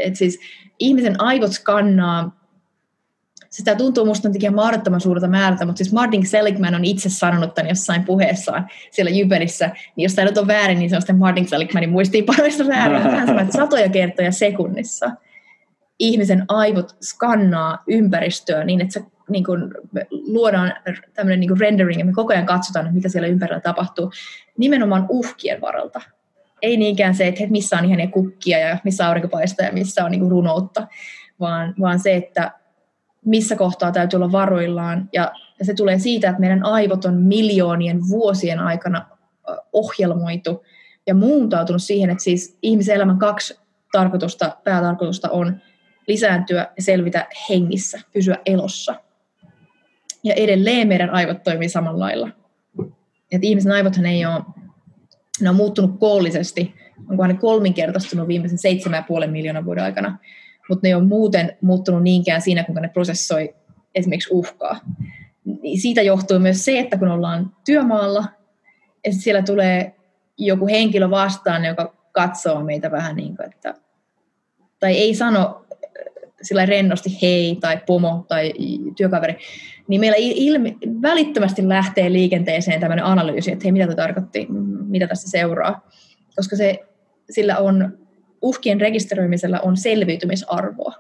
Et siis ihmisen aivot skannaa sitä tuntuu musta tekijä mahdottoman suurta määrältä, mutta siis Martin Seligman on itse sanonut tämän jossain puheessaan siellä Jyberissä, niin jos tämä nyt on väärin, niin se on sitten Martin Seligmanin muistiinpanoista väärin. Hän sanoi, että satoja kertoja sekunnissa ihmisen aivot skannaa ympäristöä niin, että se niin kuin, luodaan tämmöinen niin kuin rendering ja me koko ajan katsotaan, mitä siellä ympärillä tapahtuu, nimenomaan uhkien varalta. Ei niinkään se, että missä on ihania kukkia ja missä aurinko paistaa ja missä on niin runoutta, vaan, vaan se, että missä kohtaa täytyy olla varoillaan. Ja, se tulee siitä, että meidän aivot on miljoonien vuosien aikana ohjelmoitu ja muuntautunut siihen, että siis ihmisen elämän kaksi tarkoitusta, päätarkoitusta on lisääntyä ja selvitä hengissä, pysyä elossa. Ja edelleen meidän aivot toimii samalla lailla. Et ihmisen aivothan ei ole, ne on muuttunut koollisesti, onkohan ne kolminkertaistunut viimeisen 7,5 miljoonan vuoden aikana, mutta ne ei ole muuten muuttunut niinkään siinä, kuinka ne prosessoi esimerkiksi uhkaa. Niin siitä johtuu myös se, että kun ollaan työmaalla, ja siellä tulee joku henkilö vastaan, joka katsoo meitä vähän niin kuin, että, tai ei sano sillä rennosti hei tai pomo tai työkaveri, niin meillä ilmi, välittömästi lähtee liikenteeseen tämmöinen analyysi, että hei, mitä tämä tarkoitti, mitä tässä seuraa. Koska se, sillä on, uhkien rekisteröimisellä on selviytymisarvoa.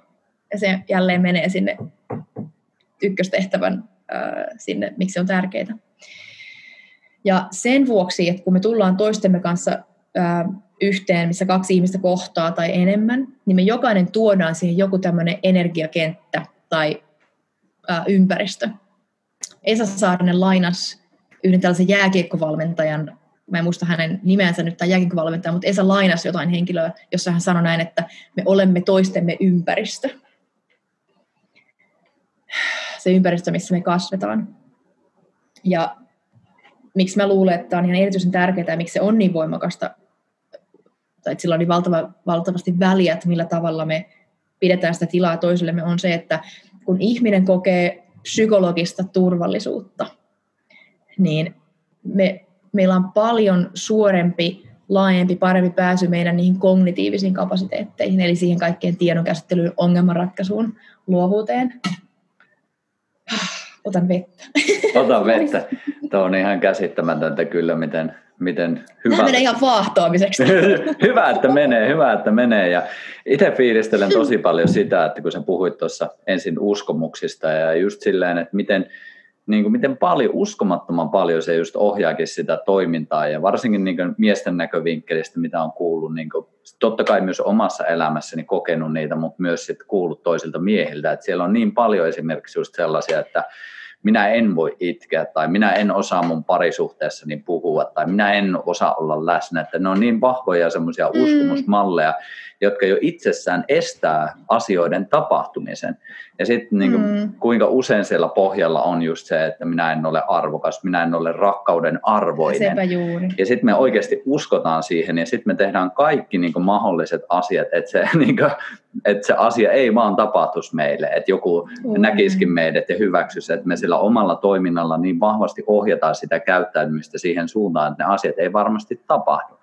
Ja se jälleen menee sinne ykköstehtävän sinne, miksi se on tärkeää. Ja sen vuoksi, että kun me tullaan toistemme kanssa yhteen, missä kaksi ihmistä kohtaa tai enemmän, niin me jokainen tuodaan siihen joku tämmöinen energiakenttä tai ympäristö. Esa Saarinen lainas yhden tällaisen jääkiekkovalmentajan, mä en muista hänen nimensä nyt, tai jääkiekkovalmentaja, mutta Esa lainas jotain henkilöä, jossa hän sanoi näin, että me olemme toistemme ympäristö. Se ympäristö, missä me kasvetaan. Ja miksi mä luulen, että tämä on ihan erityisen tärkeää ja miksi se on niin voimakasta tai että sillä on niin valtava, valtavasti väliä, että millä tavalla me pidetään sitä tilaa toisillemme, on se, että kun ihminen kokee psykologista turvallisuutta, niin me, meillä on paljon suorempi, laajempi, parempi pääsy meidän niihin kognitiivisiin kapasiteetteihin, eli siihen kaikkeen tiedonkäsittelyyn, ongelmanratkaisuun, luovuuteen. Otan vettä. Ota vettä. Tuo on ihan käsittämätöntä kyllä, miten, miten hyvä... Tämä menee ihan vaahtoamiseksi. hyvä, että menee, hyvä, että menee. Ja itse fiilistelen tosi paljon sitä, että kun sä puhuit tuossa ensin uskomuksista ja just silleen, että miten niin kuin miten paljon, uskomattoman paljon se just ohjaakin sitä toimintaa ja varsinkin niin kuin miesten näkövinkkelistä, mitä on kuullut, niin kuin, totta kai myös omassa elämässäni kokenut niitä, mutta myös sitten kuullut toisilta miehiltä, että siellä on niin paljon esimerkiksi just sellaisia, että minä en voi itkeä tai minä en osaa mun parisuhteessani puhua tai minä en osaa olla läsnä, että ne on niin vahvoja semmoisia mm. uskomusmalleja, jotka jo itsessään estää asioiden tapahtumisen. Ja sitten niin mm. kuinka usein siellä pohjalla on just se, että minä en ole arvokas, minä en ole rakkauden arvoinen. Ja sitten me oikeasti uskotaan siihen ja sitten me tehdään kaikki niin kuin mahdolliset asiat, että se, niin kuin, että se asia ei vaan tapahtuisi meille, että joku mm. näkisikin meidät ja hyväksyisi, että me sillä omalla toiminnalla niin vahvasti ohjataan sitä käyttäytymistä siihen suuntaan, että ne asiat ei varmasti tapahdu.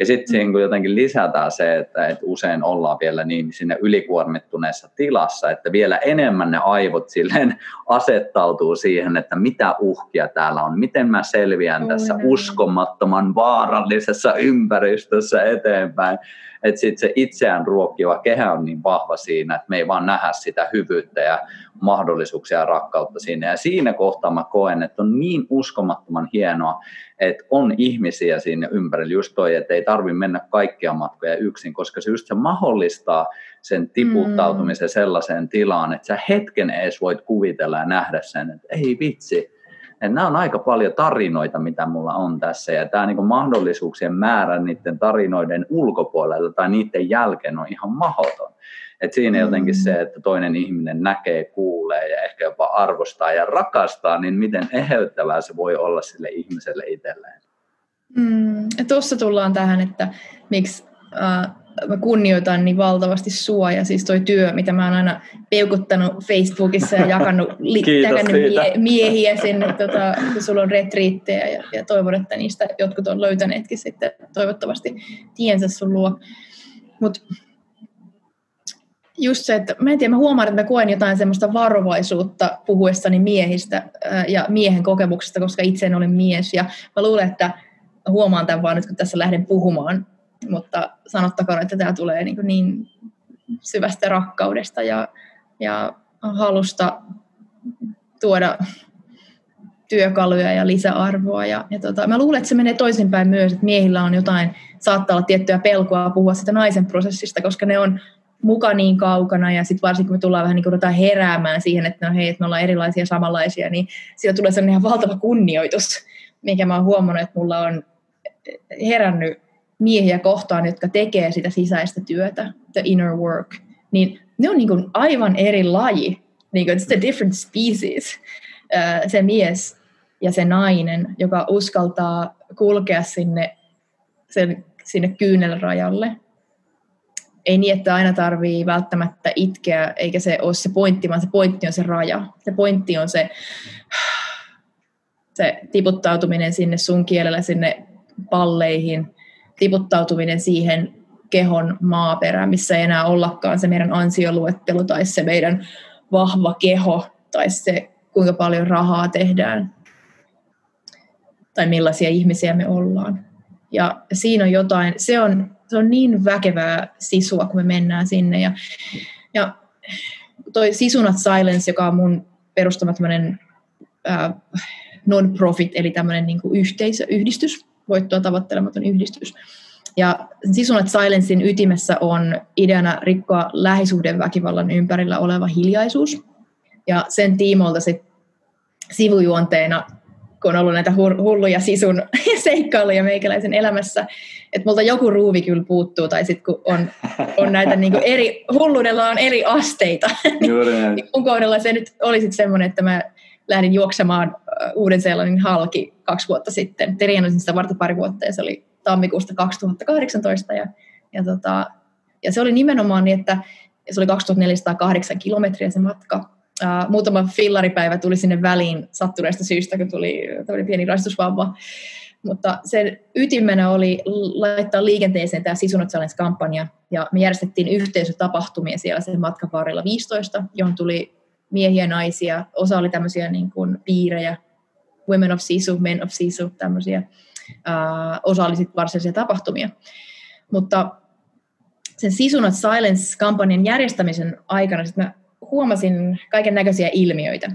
Ja sitten mm. jotenkin lisätään se, että, että usein ollaan vielä niin sinne ylikuormittuneessa tilassa, että vielä enemmän ne aivot silleen asettautuu siihen, että mitä uhkia täällä on, miten mä selviän tässä uskomattoman vaarallisessa ympäristössä eteenpäin. Että sitten se itseään ruokkiva kehä on niin vahva siinä, että me ei vaan nähdä sitä hyvyyttä ja mahdollisuuksia ja rakkautta siinä. Ja siinä kohtaa mä koen, että on niin uskomattoman hienoa, että on ihmisiä siinä ympärillä, just toi, että ei tarvitse mennä kaikkia matkoja yksin, koska se just se mahdollistaa sen tiputtautumisen mm. sellaiseen tilaan, että sä hetken edes voit kuvitella ja nähdä sen, että ei vitsi, että nämä on aika paljon tarinoita, mitä mulla on tässä, ja tämä niin mahdollisuuksien määrä niiden tarinoiden ulkopuolella tai niiden jälkeen on ihan mahdoton. Et siinä mm. jotenkin se, että toinen ihminen näkee, kuulee ja ehkä jopa arvostaa ja rakastaa, niin miten eheyttävää se voi olla sille ihmiselle itselleen. Mm. Tuossa tullaan tähän, että miksi äh, mä kunnioitan niin valtavasti sua ja siis toi työ, mitä mä oon aina peukuttanut Facebookissa ja jakanut, li- mie- miehiä sinne, tota, kun sulla on retriittejä ja, ja toivon, että niistä jotkut on löytäneetkin sitten toivottavasti tiensä sun luo. Mutta just se, että mä en tiedä, mä huomaan, että mä koen jotain semmoista varovaisuutta puhuessani miehistä ja miehen kokemuksesta, koska itse en ole mies. Ja mä luulen, että huomaan tämän vaan nyt, kun tässä lähden puhumaan. Mutta sanottakoon, että tämä tulee niin, niin syvästä rakkaudesta ja, ja halusta tuoda työkaluja ja lisäarvoa. Ja, ja tota, mä luulen, että se menee toisinpäin myös, että miehillä on jotain, saattaa olla tiettyä pelkoa puhua sitä naisen prosessista, koska ne on muka niin kaukana ja sitten varsinkin kun me tullaan vähän niin kuin heräämään siihen, että no hei, että me ollaan erilaisia samanlaisia, niin siitä tulee sellainen ihan valtava kunnioitus, mikä mä oon huomannut, että mulla on herännyt miehiä kohtaan, jotka tekee sitä sisäistä työtä, the inner work, niin ne on niin kuin aivan eri laji, niin kuin it's a different species, se mies ja se nainen, joka uskaltaa kulkea sinne, sen, sinne kyynelrajalle ei niin, että aina tarvii välttämättä itkeä, eikä se ole se pointti, vaan se pointti on se raja. Se pointti on se, se tiputtautuminen sinne sun kielellä sinne palleihin, tiputtautuminen siihen kehon maaperään, missä ei enää ollakaan se meidän ansioluettelo tai se meidän vahva keho tai se, kuinka paljon rahaa tehdään tai millaisia ihmisiä me ollaan. Ja siinä on jotain, se on se on niin väkevää sisua, kun me mennään sinne. Ja, ja toi Sisunat Silence, joka on mun perustama tämmöinen äh, non-profit, eli tämmöinen niin yhteisö, yhdistys, voittoa tavoittelematon yhdistys. Ja Sisunat Silencein ytimessä on ideana rikkoa lähisuhdeväkivallan ympärillä oleva hiljaisuus. Ja sen tiimoilta sit sivujuonteena kun on ollut näitä hulluja sisun seikkailuja meikäläisen elämässä, että multa joku ruuvi kyllä puuttuu, tai sitten kun on, on näitä niin kuin eri, hulluudella on eri asteita. Juuri niin Mun kohdalla se nyt oli sitten semmoinen, että mä lähdin juoksemaan Uuden-Seelannin halki kaksi vuotta sitten. Terianosin sitä varten pari vuotta ja se oli tammikuusta 2018 ja, ja, tota, ja se oli nimenomaan niin, että se oli 2408 kilometriä se matka Uh, muutama fillaripäivä tuli sinne väliin sattuneesta syystä, kun tuli, tuli pieni rastusvamma. Mutta sen ytimenä oli laittaa liikenteeseen tämä Sisunot Challenge-kampanja, ja me järjestettiin yhteisötapahtumia siellä sen matkan varrella 15, johon tuli miehiä, naisia, osa oli tämmöisiä niin kuin piirejä, Women of Sisu, Men of Sisu, tämmöisiä, uh, osa oli sitten varsinaisia tapahtumia. Mutta sen Sisunot Silence-kampanjan järjestämisen aikana sit mä huomasin kaiken näköisiä ilmiöitä.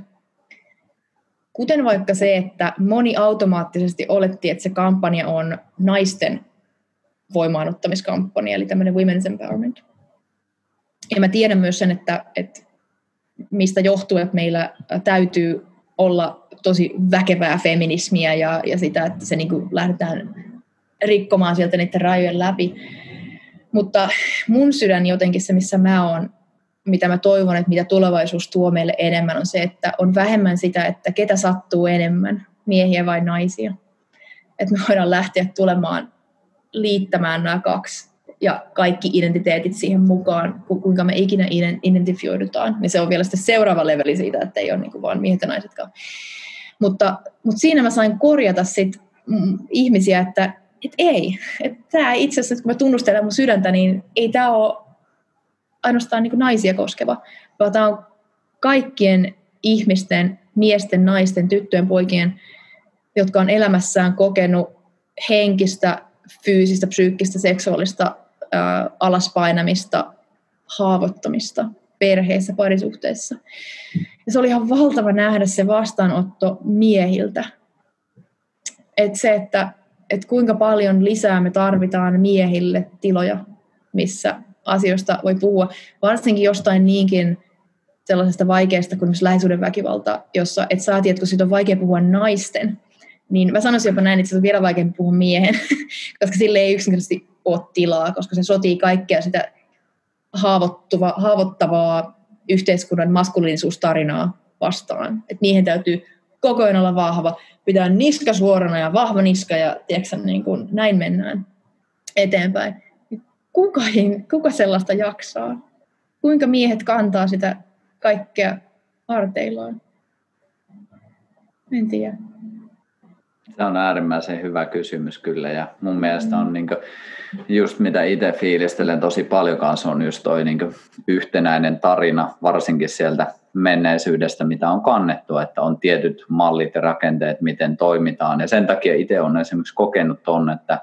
Kuten vaikka se, että moni automaattisesti oletti, että se kampanja on naisten voimaanottamiskampanja, eli tämmöinen Women's Empowerment. Ja mä tiedän myös sen, että, että mistä johtuu, että meillä täytyy olla tosi väkevää feminismiä ja, ja sitä, että se niin kuin lähdetään rikkomaan sieltä niiden rajojen läpi. Mutta mun sydän jotenkin se, missä mä oon, mitä mä toivon, että mitä tulevaisuus tuo meille enemmän, on se, että on vähemmän sitä, että ketä sattuu enemmän, miehiä vai naisia. Että me voidaan lähteä tulemaan liittämään nämä kaksi ja kaikki identiteetit siihen mukaan, kuinka me ikinä identifioidutaan, niin se on vielä sitten seuraava leveli siitä, että ei ole niin vaan miehet ja naisetkaan. Mutta, mutta siinä mä sain korjata sit mm, ihmisiä, että et ei, että tämä itse asiassa, kun mä tunnustelen mun sydäntä, niin ei tämä ole ainoastaan niin naisia koskeva, vaan tämä on kaikkien ihmisten, miesten, naisten, tyttöjen, poikien, jotka on elämässään kokenut henkistä, fyysistä, psyykkistä, seksuaalista ää, alaspainamista, haavoittamista perheessä, parisuhteessa. Ja se oli ihan valtava nähdä se vastaanotto miehiltä. Et se, että et kuinka paljon lisää me tarvitaan miehille tiloja, missä asioista voi puhua, varsinkin jostain niinkin sellaisesta vaikeasta kuin lähisuuden väkivalta, jossa et saa tiedä, kun siitä on vaikea puhua naisten, niin mä sanoisin jopa näin, että se on vielä vaikeampi puhua miehen, koska sille ei yksinkertaisesti ole tilaa, koska se sotii kaikkea sitä haavoittuva, haavoittavaa yhteiskunnan maskuliinisuustarinaa vastaan. Et niihin täytyy koko ajan olla vahva, pitää niska suorana ja vahva niska ja tiedätkö, niin kuin, näin mennään eteenpäin. Kuka, kuka sellaista jaksaa? Kuinka miehet kantaa sitä kaikkea harteillaan? En tiedä. Se on äärimmäisen hyvä kysymys kyllä ja mun mielestä on niin just mitä itse fiilistelen tosi paljon kanssa on just toi niin yhtenäinen tarina, varsinkin sieltä menneisyydestä, mitä on kannettu, että on tietyt mallit ja rakenteet, miten toimitaan. Ja sen takia itse olen esimerkiksi kokenut on, että,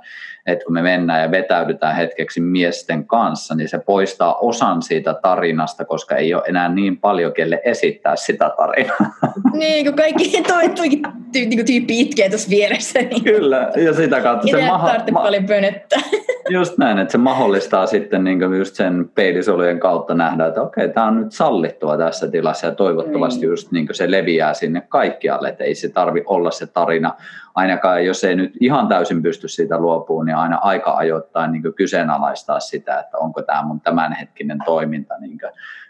että kun me mennään ja vetäydytään hetkeksi miesten kanssa, niin se poistaa osan siitä tarinasta, koska ei ole enää niin paljon, kelle esittää sitä tarinaa. Niin, kun kaikki toi, toi niin tyyppi itkee tuossa vieressä. Niin Kyllä, ja sitä kautta se maha- ma- paljon pönettä. Just näin, että se mahdollistaa sitten niin just sen peilisolujen kautta nähdä, että okei, tämä on nyt sallittua tässä tilassa ja toivottavasti niin. just niin se leviää sinne kaikkialle, että ei se tarvi olla se tarina, ainakaan jos ei nyt ihan täysin pysty siitä luopumaan, niin aina aika ajoittain niin kyseenalaistaa sitä, että onko tämä mun tämänhetkinen toiminta niin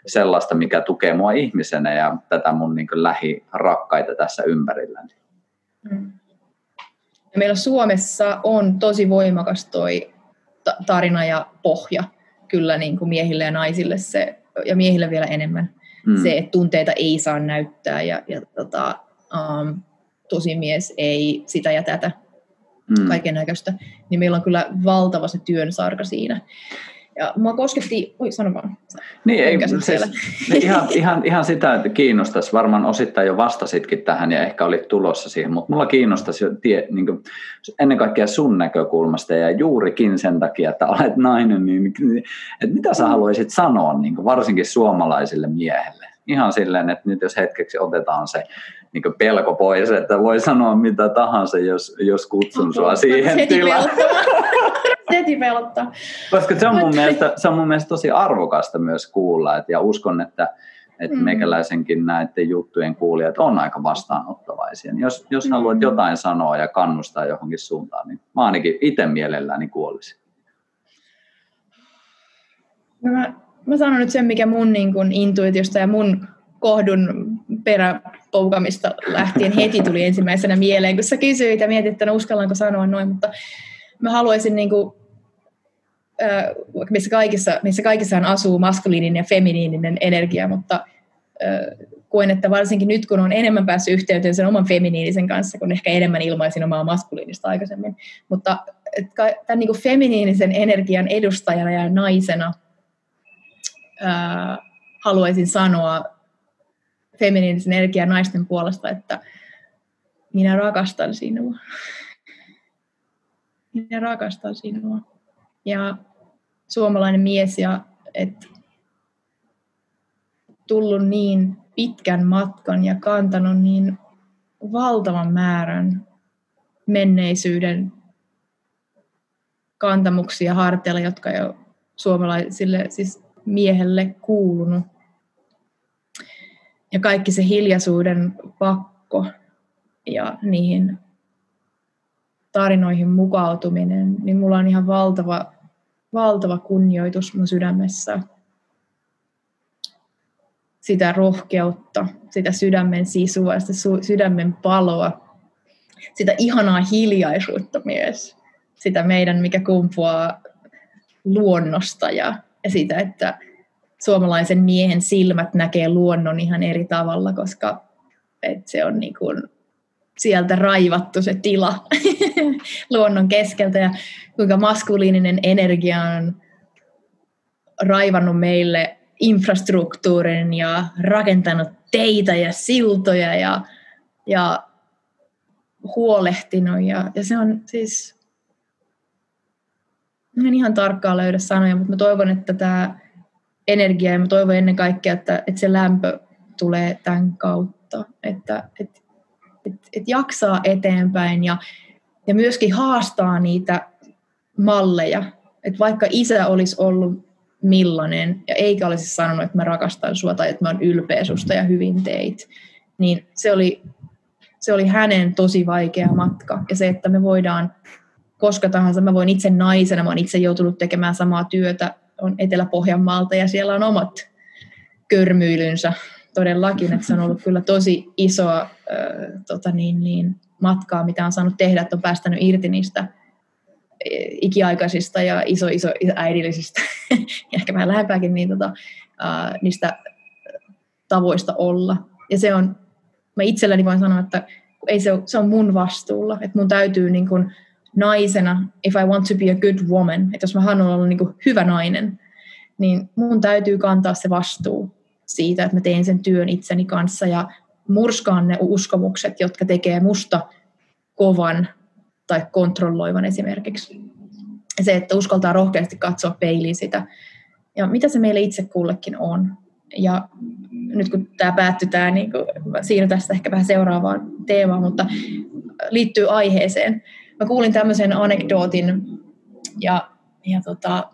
sellaista, mikä tukee mua ihmisenä ja tätä mun niin lähirakkaita tässä ympärilläni. Mm. Ja meillä Suomessa on tosi voimakas toi tarina ja pohja kyllä niin kuin miehille ja naisille se, ja miehille vielä enemmän mm. se, että tunteita ei saa näyttää ja, ja tota, um, mies ei sitä ja tätä mm. kaiken näköistä, niin meillä on kyllä valtava se työn sarka siinä. Ja mua kosketti, oi sano vaan. Niin, ei, siis, ihan, ihan, ihan sitä, että kiinnostaisi, varmaan osittain jo vastasitkin tähän ja ehkä olit tulossa siihen, mutta mulla kiinnostaisi jo tie, niin kuin, ennen kaikkea sun näkökulmasta ja juurikin sen takia, että olet nainen, niin että mitä sä mm. haluaisit sanoa niin kuin, varsinkin suomalaisille miehelle? Ihan silleen, että nyt jos hetkeksi otetaan se niin pelko pois, että voi sanoa mitä tahansa, jos, jos kutsun sua siihen tilaan. heti pelottaa. Koska se on, mun mielestä, se on mun mielestä tosi arvokasta myös kuulla, et, ja uskon, että että mm. meikäläisenkin näiden juttujen kuulijat on aika vastaanottavaisia. Niin jos, jos mm. haluat jotain sanoa ja kannustaa johonkin suuntaan, niin mä ainakin itse mielelläni kuolisin. No mä, mä sanon nyt sen, mikä mun niin kun, intuitiosta ja mun kohdun peräpoukamista lähtien heti tuli ensimmäisenä mieleen, kun sä kysyit ja mietit, että no uskallanko sanoa noin, mutta mä haluaisin niin kuin, äh, missä, kaikissa, missä kaikissaan asuu maskuliininen ja feminiininen energia, mutta koen, että varsinkin nyt, kun on enemmän päässyt yhteyteen sen oman feminiinisen kanssa, kun ehkä enemmän ilmaisin omaa maskuliinista aikaisemmin, mutta tämän niin kuin feminiinisen energian edustajana ja naisena haluaisin sanoa feminiinisen energian naisten puolesta, että minä rakastan sinua minä rakastan sinua. Ja suomalainen mies ja et tullut niin pitkän matkan ja kantanut niin valtavan määrän menneisyyden kantamuksia harteilla, jotka jo suomalaisille siis miehelle kuulunut. Ja kaikki se hiljaisuuden pakko ja niihin tarinoihin mukautuminen, niin mulla on ihan valtava, valtava kunnioitus mun sydämessä. Sitä rohkeutta, sitä sydämen sisua, sitä sydämen paloa, sitä ihanaa hiljaisuutta myös, sitä meidän, mikä kumpuaa luonnosta ja, ja sitä, että suomalaisen miehen silmät näkee luonnon ihan eri tavalla, koska et se on niin kuin sieltä raivattu se tila luonnon keskeltä ja kuinka maskuliininen energia on raivannut meille infrastruktuurin ja rakentanut teitä ja siltoja ja, ja huolehtinut. Ja, ja se on siis, en ihan tarkkaan löydä sanoja, mutta mä toivon, että tämä energia ja mä toivon ennen kaikkea, että, että se lämpö tulee tämän kautta, että, että, että, että jaksaa eteenpäin ja, ja myöskin haastaa niitä malleja. Että vaikka isä olisi ollut millainen, ja eikä olisi sanonut, että mä rakastan sua tai että mä oon ylpeä susta ja hyvin teit, niin se oli, se oli hänen tosi vaikea matka. Ja se, että me voidaan koska tahansa, mä voin itse naisena, mä oon itse joutunut tekemään samaa työtä, on Etelä-Pohjanmaalta ja siellä on omat körmyilynsä todellakin, että se on ollut kyllä tosi isoa äh, tota niin, niin, matkaa, mitä on saanut tehdä, että on päästänyt irti niistä ikiaikaisista ja iso, iso äidillisistä, ehkä vähän lähempääkin niin, tota, ää, niistä tavoista olla. Ja se on, mä itselläni voin sanoa, että ei se, se on mun vastuulla, että mun täytyy niin kuin, naisena, if I want to be a good woman, että jos mä haluan olla niin kuin, hyvä nainen, niin mun täytyy kantaa se vastuu siitä, että mä teen sen työn itseni kanssa ja murskaan ne uskomukset, jotka tekee musta kovan tai kontrolloivan esimerkiksi. Se, että uskaltaa rohkeasti katsoa peiliin sitä. Ja mitä se meille itse kullekin on. Ja nyt kun tämä päättyy, tämä, niin siirryn tästä ehkä vähän seuraavaan teemaan, mutta liittyy aiheeseen. Mä kuulin tämmöisen anekdootin ja, ja tota,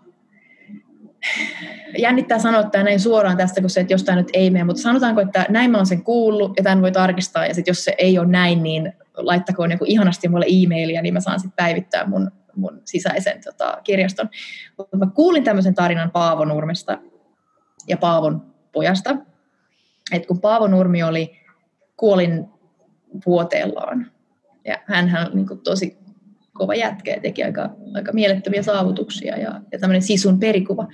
jännittää sanoa tämä näin suoraan tästä, kun se, että jostain nyt ei mene, mutta sanotaanko, että näin mä oon sen kuullut ja tämän voi tarkistaa ja sitten jos se ei ole näin, niin laittakoon joku ihanasti mulle e-mailia, niin mä saan sitten päivittää mun, mun sisäisen tota, kirjaston. Mutta mä kuulin tämmöisen tarinan Paavo Nurmesta ja Paavon pojasta, että kun Paavo Nurmi oli kuolin vuoteellaan, ja hän niin tosi kova jätkä ja teki aika, aika mielettömiä saavutuksia ja, ja tämmöinen sisun perikuva.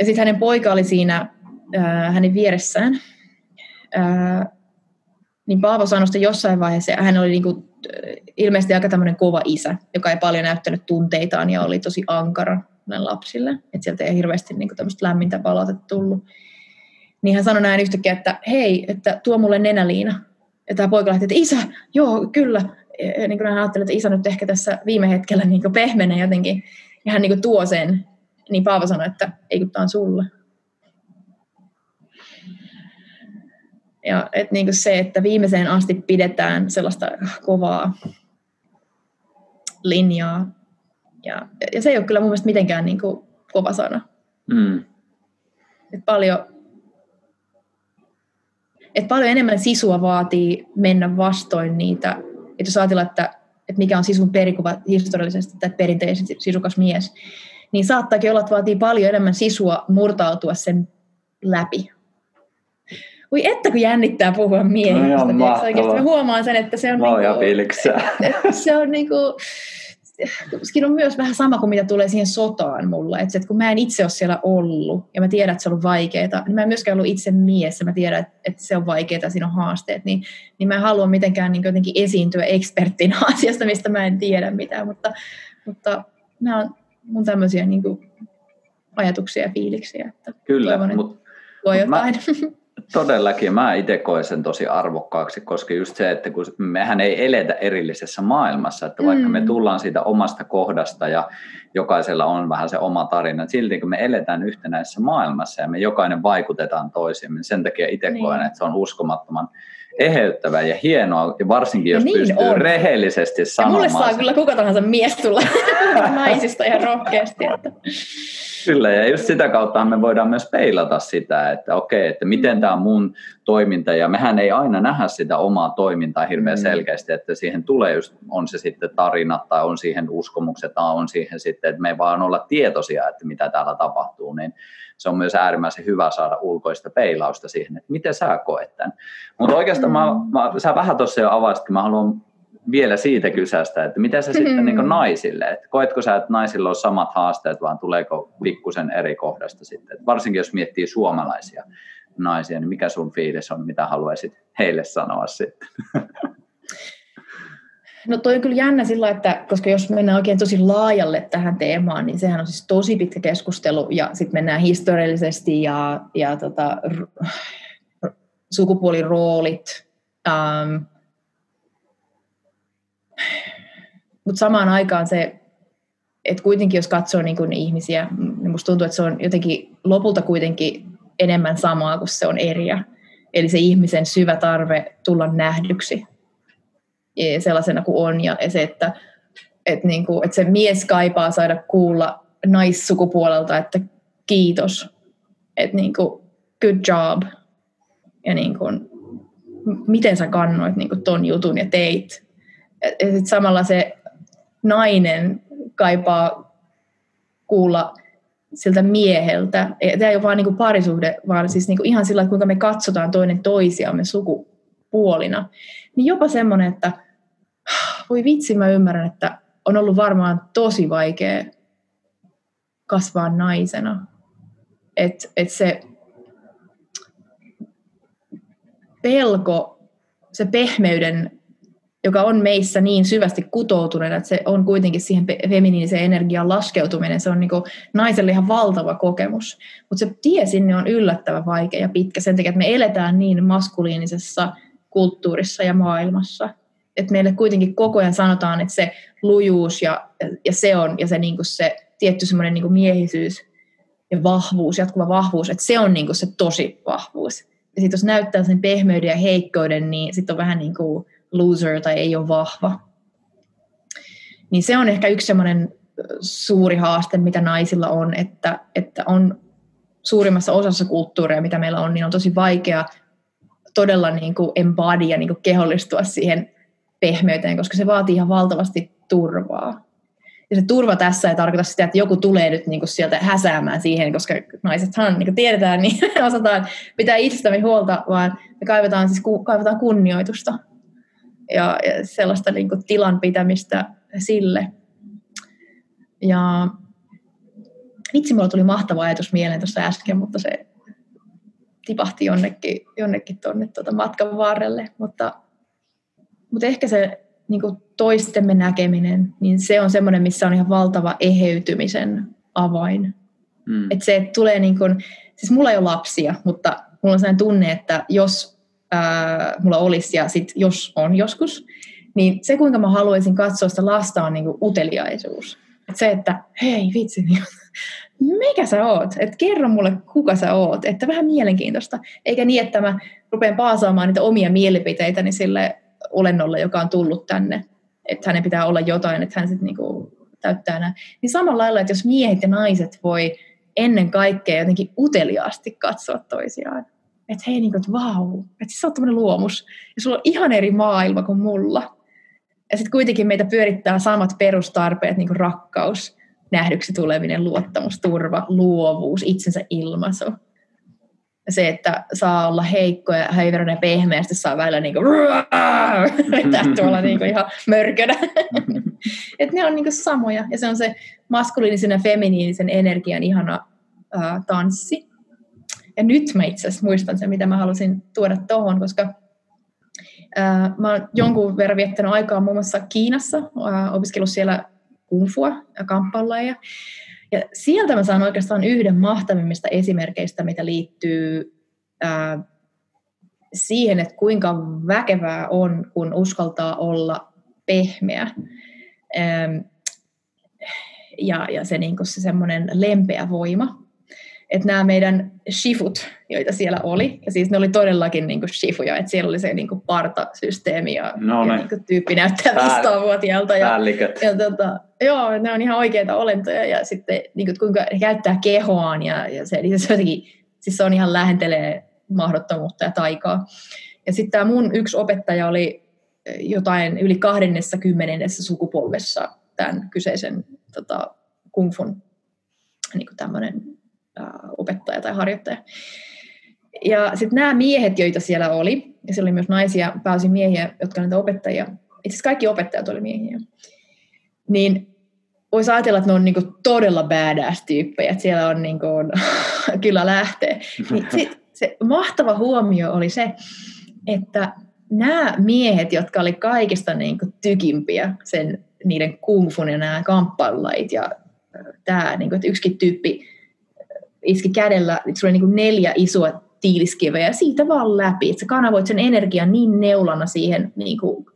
Ja sitten hänen poika oli siinä ää, hänen vieressään. Ää, niin Paavo sanoi sitä jossain vaiheessa, hän oli niin kuin, ilmeisesti aika tämmöinen kova isä, joka ei paljon näyttänyt tunteitaan ja oli tosi ankara lapsille. Että sieltä ei hirveästi niin kuin tämmöistä lämmintä palautetta tullut. Niin hän sanoi näin yhtäkkiä, että hei, että tuo mulle nenäliina. Ja tämä poika lähti, että isä, joo, kyllä. Niin kuin hän ajatteli, että isä nyt ehkä tässä viime hetkellä niin kuin pehmenee jotenkin. Ja hän niin kuin tuo sen. Niin Paavo sanoi, että ei kun tämä on sulle. Ja et niin se, että viimeiseen asti pidetään sellaista kovaa linjaa. Ja, ja se ei ole kyllä mun mielestä mitenkään niin kuin kova sana. Mm. Et paljon, et paljon enemmän sisua vaatii mennä vastoin niitä, että jos ajatellaan, että, että mikä on sisun perikuva historiallisesti tai perinteisesti sisukas mies, niin saattaakin olla, että vaatii paljon enemmän sisua murtautua sen läpi. Voi että kun jännittää puhua miehistä. No oikeasti mä huomaan sen, että se on, niinku, se on niinku, Siinä on myös vähän sama kuin mitä tulee siihen sotaan mulle. Että, kun mä en itse ole siellä ollut ja mä tiedän, että se on ollut vaikeaa, niin mä en myöskään ollut itse mies ja mä tiedän, että, se on vaikeaa, siinä on haasteet, niin, niin mä en halua mitenkään niin jotenkin esiintyä eksperttinä asiasta, mistä mä en tiedä mitään, mutta, mutta nämä on mun tämmöisiä niin kuin, ajatuksia ja fiiliksiä. Että Kyllä, toivon, mutta mut jotain. Mä, Todellakin, mä itse koen sen tosi arvokkaaksi, koska just se, että kun mehän ei eletä erillisessä maailmassa, että vaikka mm. me tullaan siitä omasta kohdasta ja jokaisella on vähän se oma tarina, silti kun me eletään yhtenäisessä maailmassa ja me jokainen vaikutetaan toisiimme, niin sen takia itse niin. koen, että se on uskomattoman eheyttävää ja hienoa, ja varsinkin jos no niin pystyy on. rehellisesti sanomaan. Ja mulle saa kyllä kuka tahansa mies tulla naisista ihan rohkeasti. Että. Kyllä, ja just sitä kautta me voidaan myös peilata sitä, että okei, että miten tämä on mun toiminta, ja mehän ei aina nähdä sitä omaa toimintaa hirveän mm. selkeästi, että siihen tulee just, on se sitten tarina tai on siihen uskomukset tai on siihen sitten, että me vaan olla tietoisia, että mitä täällä tapahtuu, niin se on myös äärimmäisen hyvä saada ulkoista peilausta siihen, että miten sä koet tämän. Mutta oikeastaan mä, mm. mä, sä vähän tuossa jo avasit, mä haluan vielä siitä kysästä, että miten se sitten niin naisille, että koetko sä, että naisilla on samat haasteet, vaan tuleeko pikkusen eri kohdasta sitten, että varsinkin jos miettii suomalaisia naisia, niin mikä sun fiilis on, mitä haluaisit heille sanoa sitten? No toi on kyllä jännä sillä, että koska jos mennään oikein tosi laajalle tähän teemaan, niin sehän on siis tosi pitkä keskustelu ja sitten mennään historiallisesti ja, ja tota, r- sukupuoliroolit. Um, Mutta samaan aikaan se, että kuitenkin jos katsoo niin kuin ihmisiä, niin musta tuntuu, että se on jotenkin lopulta kuitenkin enemmän samaa kuin se on eriä. Eli se ihmisen syvä tarve tulla nähdyksi sellaisena kuin on ja se, että, että, niin kuin, että se mies kaipaa saada kuulla naissukupuolelta, että kiitos, että niin kuin, good job ja niin kuin, miten sä kannoit niin kuin ton jutun ja teit. Ja sit samalla se nainen kaipaa kuulla siltä mieheltä. Tämä ei ole vain niin parisuhde, vaan siis niin ihan sillä, kuinka me katsotaan toinen toisiamme sukupuolina. Niin jopa semmoinen, että voi vitsi, mä ymmärrän, että on ollut varmaan tosi vaikea kasvaa naisena. Että et se pelko, se pehmeyden, joka on meissä niin syvästi kutoutuneena, että se on kuitenkin siihen feminiiniseen energiaan laskeutuminen, se on niin naiselle ihan valtava kokemus. Mutta se tie sinne on yllättävän vaikea ja pitkä sen takia, että me eletään niin maskuliinisessa kulttuurissa ja maailmassa – että meille kuitenkin koko ajan sanotaan, että se lujuus ja, ja se on, ja se, niin kuin se tietty semmoinen niin miehisyys ja vahvuus, jatkuva vahvuus, että se on niin kuin se tosi vahvuus. Ja sitten jos näyttää sen pehmeyden ja heikkouden, niin sitten on vähän niin kuin loser tai ei ole vahva. Niin se on ehkä yksi semmoinen suuri haaste, mitä naisilla on, että, että on suurimmassa osassa kulttuureja, mitä meillä on, niin on tosi vaikea todella niin kuin embody ja niin kuin kehollistua siihen pehmeyteen, koska se vaatii ihan valtavasti turvaa. Ja se turva tässä ei tarkoita sitä, että joku tulee nyt niin sieltä häsäämään siihen, koska naisethan, niin kuin tiedetään, niin osataan pitää itsestämme huolta, vaan me kaivetaan, siis, kaivetaan kunnioitusta ja, ja sellaista niin kuin tilan pitämistä sille. Ja vitsi, mulla tuli mahtava ajatus mieleen tuossa äsken, mutta se tipahti jonnekin, jonnekin tuonne tuota matkan varrelle. Mutta mutta ehkä se niin kuin toistemme näkeminen, niin se on semmoinen, missä on ihan valtava eheytymisen avain. Mm. Että se että tulee niin kuin, siis mulla ei ole lapsia, mutta mulla on sellainen tunne, että jos ää, mulla olisi ja sit jos on joskus, niin se kuinka mä haluaisin katsoa sitä lasta on niin kuin uteliaisuus. Et se, että hei vitsi, niin, mikä sä oot? Et kerro mulle, kuka sä oot. Että vähän mielenkiintoista. Eikä niin, että mä rupean paasaamaan niitä omia mielipiteitäni sille olennolle, joka on tullut tänne, että hänen pitää olla jotain, että hän sitten niinku täyttää nämä. Niin samalla lailla, että jos miehet ja naiset voi ennen kaikkea jotenkin uteliaasti katsoa toisiaan, että hei, niin kuin, että vau, että sä oot tämmöinen luomus, ja sulla on ihan eri maailma kuin mulla. Ja sitten kuitenkin meitä pyörittää samat perustarpeet, niin kuin rakkaus, nähdyksi tuleminen, luottamus, turva, luovuus, itsensä ilmaisu se, että saa olla heikko ja heiveröinen ja pehmeästi saa välillä niinku vetää tuolla niinku ihan mörkönä. että ne on niinku samoja ja se on se maskuliinisen ja feminiinisen energian ihana ää, tanssi. Ja nyt mä itse asiassa muistan sen, mitä mä halusin tuoda tuohon, koska ää, mä oon jonkun verran viettänyt aikaa muun muassa Kiinassa, ää, opiskellut siellä kungfua ja kamppailuja. Ja sieltä mä saan oikeastaan yhden mahtavimmista esimerkkeistä, mitä liittyy ää, siihen, että kuinka väkevää on, kun uskaltaa olla pehmeä. Ää, ja, ja se, niin se semmoinen lempeä voima. että nämä meidän shifut, joita siellä oli, ja siis ne oli todellakin niin kuin shifuja, että siellä oli se niin kuin partasysteemi ja, no ja niin kuin tyyppi näyttää 500-vuotiaalta. Ja, ja tota, joo, ne on ihan oikeita olentoja ja sitten niin kuin, kuinka käyttää kehoaan ja, ja se, niin se, jotenkin, siis se on ihan lähentelee mahdottomuutta ja taikaa. Ja sitten tämä mun yksi opettaja oli jotain yli 20 sukupolvessa tämän kyseisen tota, kung fun niin tämmöinen opettaja tai harjoittaja. Ja sitten nämä miehet, joita siellä oli, ja siellä oli myös naisia, pääosin miehiä, jotka näitä opettajia, itse asiassa kaikki opettajat oli miehiä, niin voisi ajatella, että ne on niinku todella badass-tyyppejä, että siellä on niinku, kyllä lähtee. Niin sit, se mahtava huomio oli se, että nämä miehet, jotka oli kaikista niinku tykimpiä sen niiden kungfun ja nämä kamppailulait ja tämä, niinku, että yksikin tyyppi iski kädellä, että sulla oli niin neljä isoa tiiliskiveä ja siitä vaan läpi, että sä kanavoit sen energian niin neulana siihen niin kuin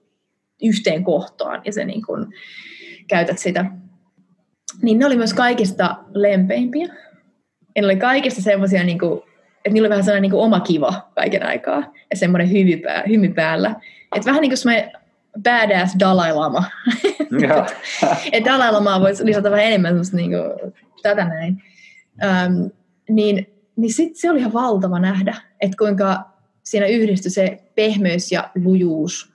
yhteen kohtaan ja sä niin kuin käytät sitä. Niin ne oli myös kaikista lempeimpiä. Ja ne oli kaikista semmoisia, niin kuin, että niillä oli vähän sellainen niin kuin oma kiva kaiken aikaa ja semmoinen hymy, pää, hymy päällä. Että vähän niin kuin semmoinen badass Dalai Lama. että Dalai Lamaa voisi lisätä vähän enemmän semmoista niin kuin, tätä näin. Ähm, niin niin sit se oli ihan valtava nähdä, että kuinka siinä yhdistyi se pehmeys ja lujuus,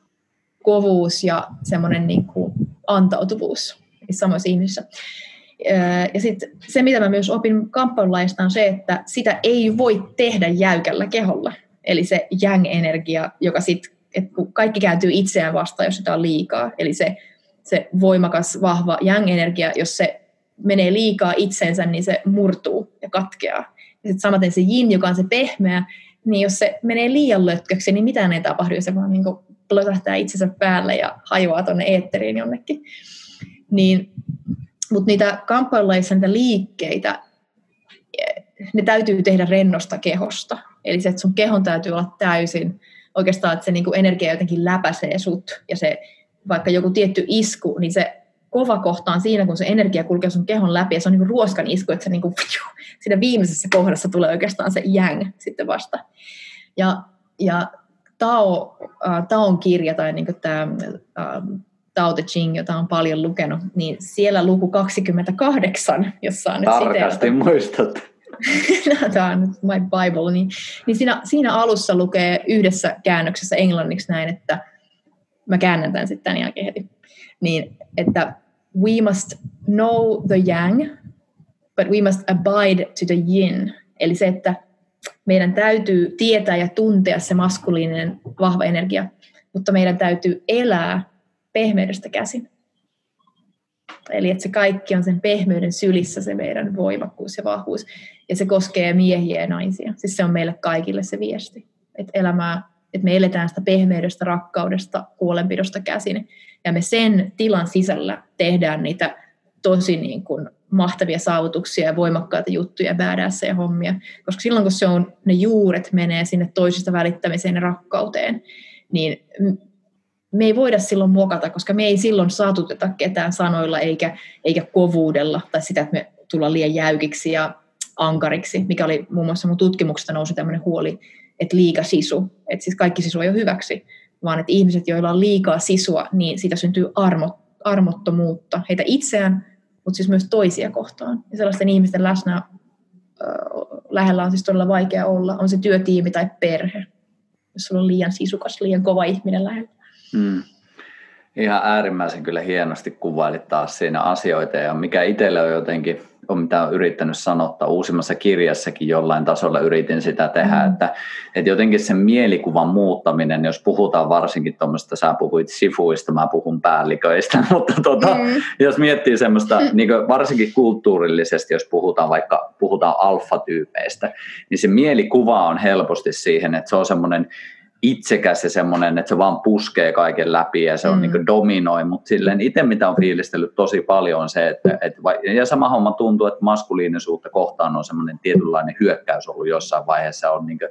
kovuus ja semmoinen niin kuin antautuvuus samoissa ihmisissä. Ja sitten se, mitä mä myös opin kamppailulaista, on se, että sitä ei voi tehdä jäykällä keholla. Eli se yang-energia, joka sitten, että kun kaikki kääntyy itseään vastaan, jos sitä on liikaa. Eli se, se voimakas, vahva yang-energia, jos se menee liikaa itsensä, niin se murtuu ja katkeaa. Ja sitten samaten se jin, joka on se pehmeä, niin jos se menee liian lötköksi, niin mitään ei tapahdu, se vaan niin plötähtää itsensä päälle ja hajoaa tuonne eetteriin jonnekin. Niin, mutta niitä kamppailulaissa niitä liikkeitä, ne täytyy tehdä rennosta kehosta. Eli se, että sun kehon täytyy olla täysin, oikeastaan, että se niin energia jotenkin läpäisee sut, ja se vaikka joku tietty isku, niin se kova kohta on siinä, kun se energia kulkee sun kehon läpi ja se on niin kuin ruoskan isku, että se niin kuin, siinä viimeisessä kohdassa tulee oikeastaan se yang sitten vasta. Ja, ja Tao, äh, Taon kirja tai niin tämä äh, Tao Te Ching, jota on paljon lukenut, niin siellä luku 28, jossa on nyt Tarkasti muistat. Tämä on nyt my Bible. Niin, niin siinä, siinä alussa lukee yhdessä käännöksessä englanniksi näin, että mä käännän tämän sitten tämän jälkeen heti. Niin, että we must know the yang, but we must abide to the yin. Eli se, että meidän täytyy tietää ja tuntea se maskuliininen vahva energia, mutta meidän täytyy elää pehmeydestä käsin. Eli että se kaikki on sen pehmeyden sylissä se meidän voimakkuus ja vahvuus. Ja se koskee miehiä ja naisia. Siis se on meille kaikille se viesti. Että elämää, että me eletään sitä pehmeydestä, rakkaudesta, huolenpidosta käsin ja me sen tilan sisällä tehdään niitä tosi niin kuin mahtavia saavutuksia ja voimakkaita juttuja, ja hommia. Koska silloin, kun se on, ne juuret menee sinne toisista välittämiseen ja rakkauteen, niin me ei voida silloin muokata, koska me ei silloin saatuteta ketään sanoilla eikä, eikä kovuudella tai sitä, että me tullaan liian jäykiksi ja ankariksi, mikä oli muun muassa mun tutkimuksesta nousi tämmöinen huoli, että liika sisu, että siis kaikki sisu ei ole hyväksi, vaan että ihmiset, joilla on liikaa sisua, niin siitä syntyy armo, armottomuutta heitä itseään, mutta siis myös toisia kohtaan. Ja sellaisten ihmisten läsnä äh, lähellä on siis todella vaikea olla, on se työtiimi tai perhe, jos sulla on liian sisukas, liian kova ihminen lähellä. Mm. Ihan äärimmäisen kyllä hienosti kuvailit taas siinä asioita ja mikä itselle on jotenkin on mitä olen yrittänyt sanottaa uusimmassa kirjassakin jollain tasolla yritin sitä tehdä, mm. että, että jotenkin sen mielikuvan muuttaminen, jos puhutaan varsinkin tuommoista, sä puhuit sifuista, mä puhun päälliköistä, mutta tota, mm. jos miettii semmoista, mm. niin varsinkin kulttuurillisesti, jos puhutaan vaikka puhutaan alfatyypeistä, niin se mielikuva on helposti siihen, että se on semmoinen itsekäs ja semmoinen, että se vaan puskee kaiken läpi ja se on mm. niin dominoi, mutta silleen itse mitä on fiilistellyt tosi paljon on se, että, että ja sama homma tuntuu, että maskuliinisuutta kohtaan on semmoinen tietynlainen hyökkäys ollut jossain vaiheessa, on niin kuin,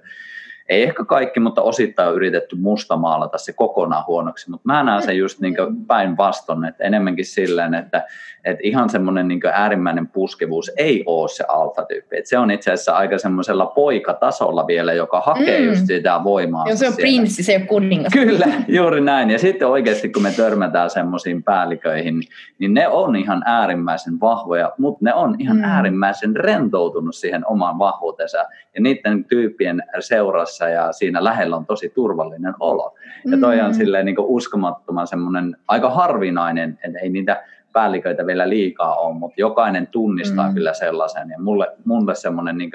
ei ehkä kaikki, mutta osittain on yritetty mustamaalata se kokonaan huonoksi, mutta mä näen sen just niin päinvastoin, että enemmänkin silleen, että, että ihan semmoinen niin äärimmäinen puskevuus ei ole se alfa-tyyppi, että se on itse asiassa aika semmoisella poikatasolla vielä, joka hakee mm. just sitä voimaa. Joo, se on prinssi, se ei ole kuningas. Kyllä, juuri näin, ja sitten oikeasti kun me törmätään semmoisiin päälliköihin, niin ne on ihan äärimmäisen vahvoja, mutta ne on ihan mm. äärimmäisen rentoutunut siihen omaan vahvuutensa, ja niiden tyyppien seurassa ja siinä lähellä on tosi turvallinen olo. Ja toi on mm. silleen niin uskomattoman semmoinen aika harvinainen, että ei niitä päälliköitä vielä liikaa ole, mutta jokainen tunnistaa mm. kyllä sellaisen. Ja mulle, mulle semmoinen niin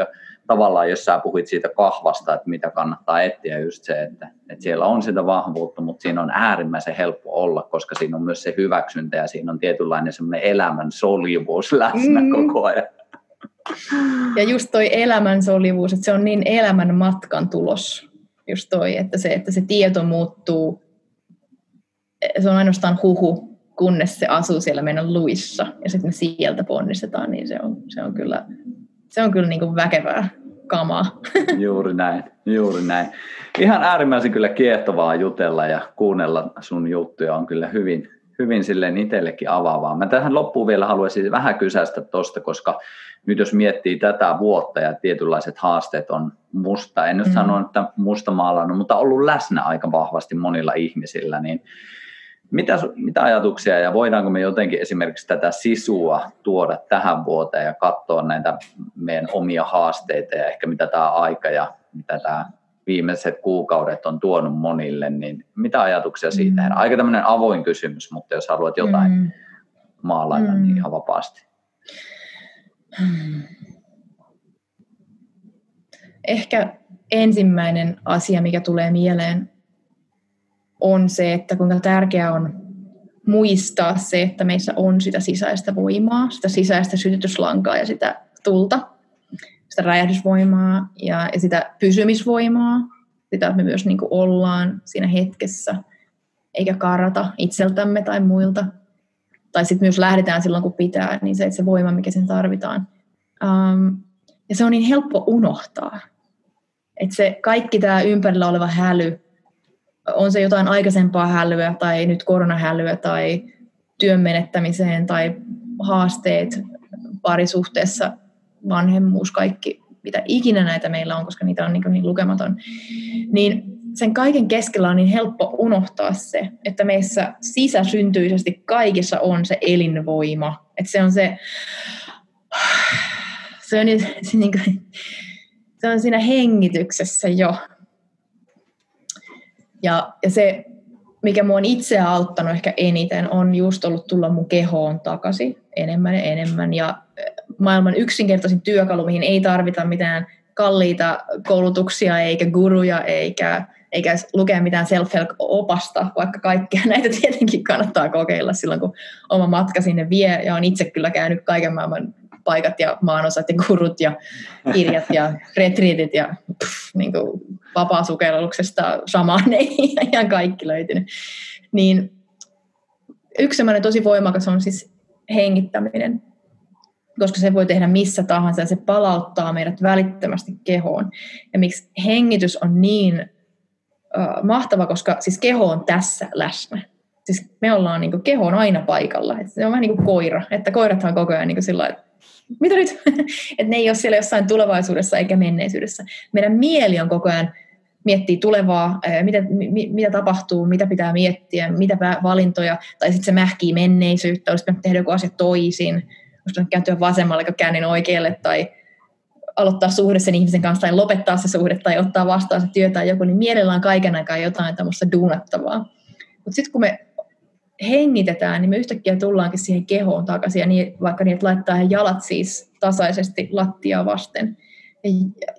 tavallaan, jos sä puhuit siitä kahvasta, että mitä kannattaa etsiä, just se, että, että siellä on sitä vahvuutta, mutta siinä on äärimmäisen helppo olla, koska siinä on myös se hyväksyntä ja siinä on tietynlainen semmoinen elämän soljuvuus läsnä mm. koko ajan. Ja just toi elämän solivuus, että se on niin elämän matkan tulos, just toi, että se, että se tieto muuttuu, se on ainoastaan huhu, kunnes se asuu siellä meidän luissa ja sitten me sieltä ponnistetaan, niin se on, se on kyllä, se on kyllä niin kuin väkevää kamaa. Juuri näin, juuri näin. Ihan äärimmäisen kyllä kiehtovaa jutella ja kuunnella sun juttuja on kyllä hyvin, hyvin silleen itsellekin avaavaa. Mä tähän loppuun vielä haluaisin vähän kysäistä tuosta, koska nyt jos miettii tätä vuotta ja tietynlaiset haasteet on musta, en nyt mm. sano, että musta maalannut, mutta ollut läsnä aika vahvasti monilla ihmisillä, niin mitä, mitä ajatuksia ja voidaanko me jotenkin esimerkiksi tätä sisua tuoda tähän vuoteen ja katsoa näitä meidän omia haasteita ja ehkä mitä tämä aika ja mitä tämä viimeiset kuukaudet on tuonut monille, niin mitä ajatuksia siitä? Mm. Aika tämmöinen avoin kysymys, mutta jos haluat jotain mm. maalailla, niin mm. niin ihan vapaasti. Ehkä ensimmäinen asia, mikä tulee mieleen, on se, että kuinka tärkeää on muistaa se, että meissä on sitä sisäistä voimaa, sitä sisäistä sytytyslankaa ja sitä tulta, sitä räjähdysvoimaa ja, ja sitä pysymisvoimaa, sitä, että me myös niin kuin ollaan siinä hetkessä, eikä karata itseltämme tai muilta – tai sitten myös lähdetään silloin, kun pitää, niin se, että se voima, mikä sen tarvitaan. Um, ja se on niin helppo unohtaa. Että se kaikki tämä ympärillä oleva häly, on se jotain aikaisempaa hälyä tai nyt koronahälyä tai työn menettämiseen tai haasteet parisuhteessa, vanhemmuus, kaikki, mitä ikinä näitä meillä on, koska niitä on niin, niin lukematon, niin sen kaiken keskellä on niin helppo unohtaa se, että meissä sisäsyntyisesti kaikessa on se elinvoima. Että se on se, se on, se, niin kuin, se on siinä hengityksessä jo. Ja, ja se, mikä mua on itseä auttanut ehkä eniten, on just ollut tulla mun kehoon takaisin enemmän ja enemmän. Ja maailman yksinkertaisin työkalu, mihin ei tarvita mitään kalliita koulutuksia, eikä guruja, eikä eikä lukea mitään self-help-opasta, vaikka kaikkea näitä tietenkin kannattaa kokeilla silloin, kun oma matka sinne vie. Ja on itse kyllä käynyt kaiken maailman paikat ja maanosat ja kurut ja kirjat ja retriitit ja niin kuin vapaasukelluksesta shamaaneihin ja ihan kaikki löytynyt. Niin yksi semmoinen tosi voimakas on siis hengittäminen, koska se voi tehdä missä tahansa ja se palauttaa meidät välittömästi kehoon. Ja miksi hengitys on niin uh, mahtava, koska siis keho on tässä läsnä. Siis me ollaan, niin kuin, keho on aina paikalla. Et se on vähän niin kuin koira, että koirathan koko ajan niin kuin sillä että mitä nyt? että ne ei ole siellä jossain tulevaisuudessa eikä menneisyydessä. Meidän mieli on koko ajan miettii tulevaa, mitä, mitä tapahtuu, mitä pitää miettiä, mitä valintoja, tai sitten se mähkii menneisyyttä, olisi tehdä joku asia toisin, olisi kääntyä vasemmalle, kun käännin oikealle, tai aloittaa suhde sen ihmisen kanssa tai lopettaa se suhde tai ottaa vastaan se työ tai joku, niin mielellä on kaiken aikaa jotain tämmöistä duunattavaa. Mutta sitten kun me hengitetään, niin me yhtäkkiä tullaankin siihen kehoon takaisin, ja niin, vaikka niin, että laittaa he jalat siis tasaisesti lattiaa vasten, ja,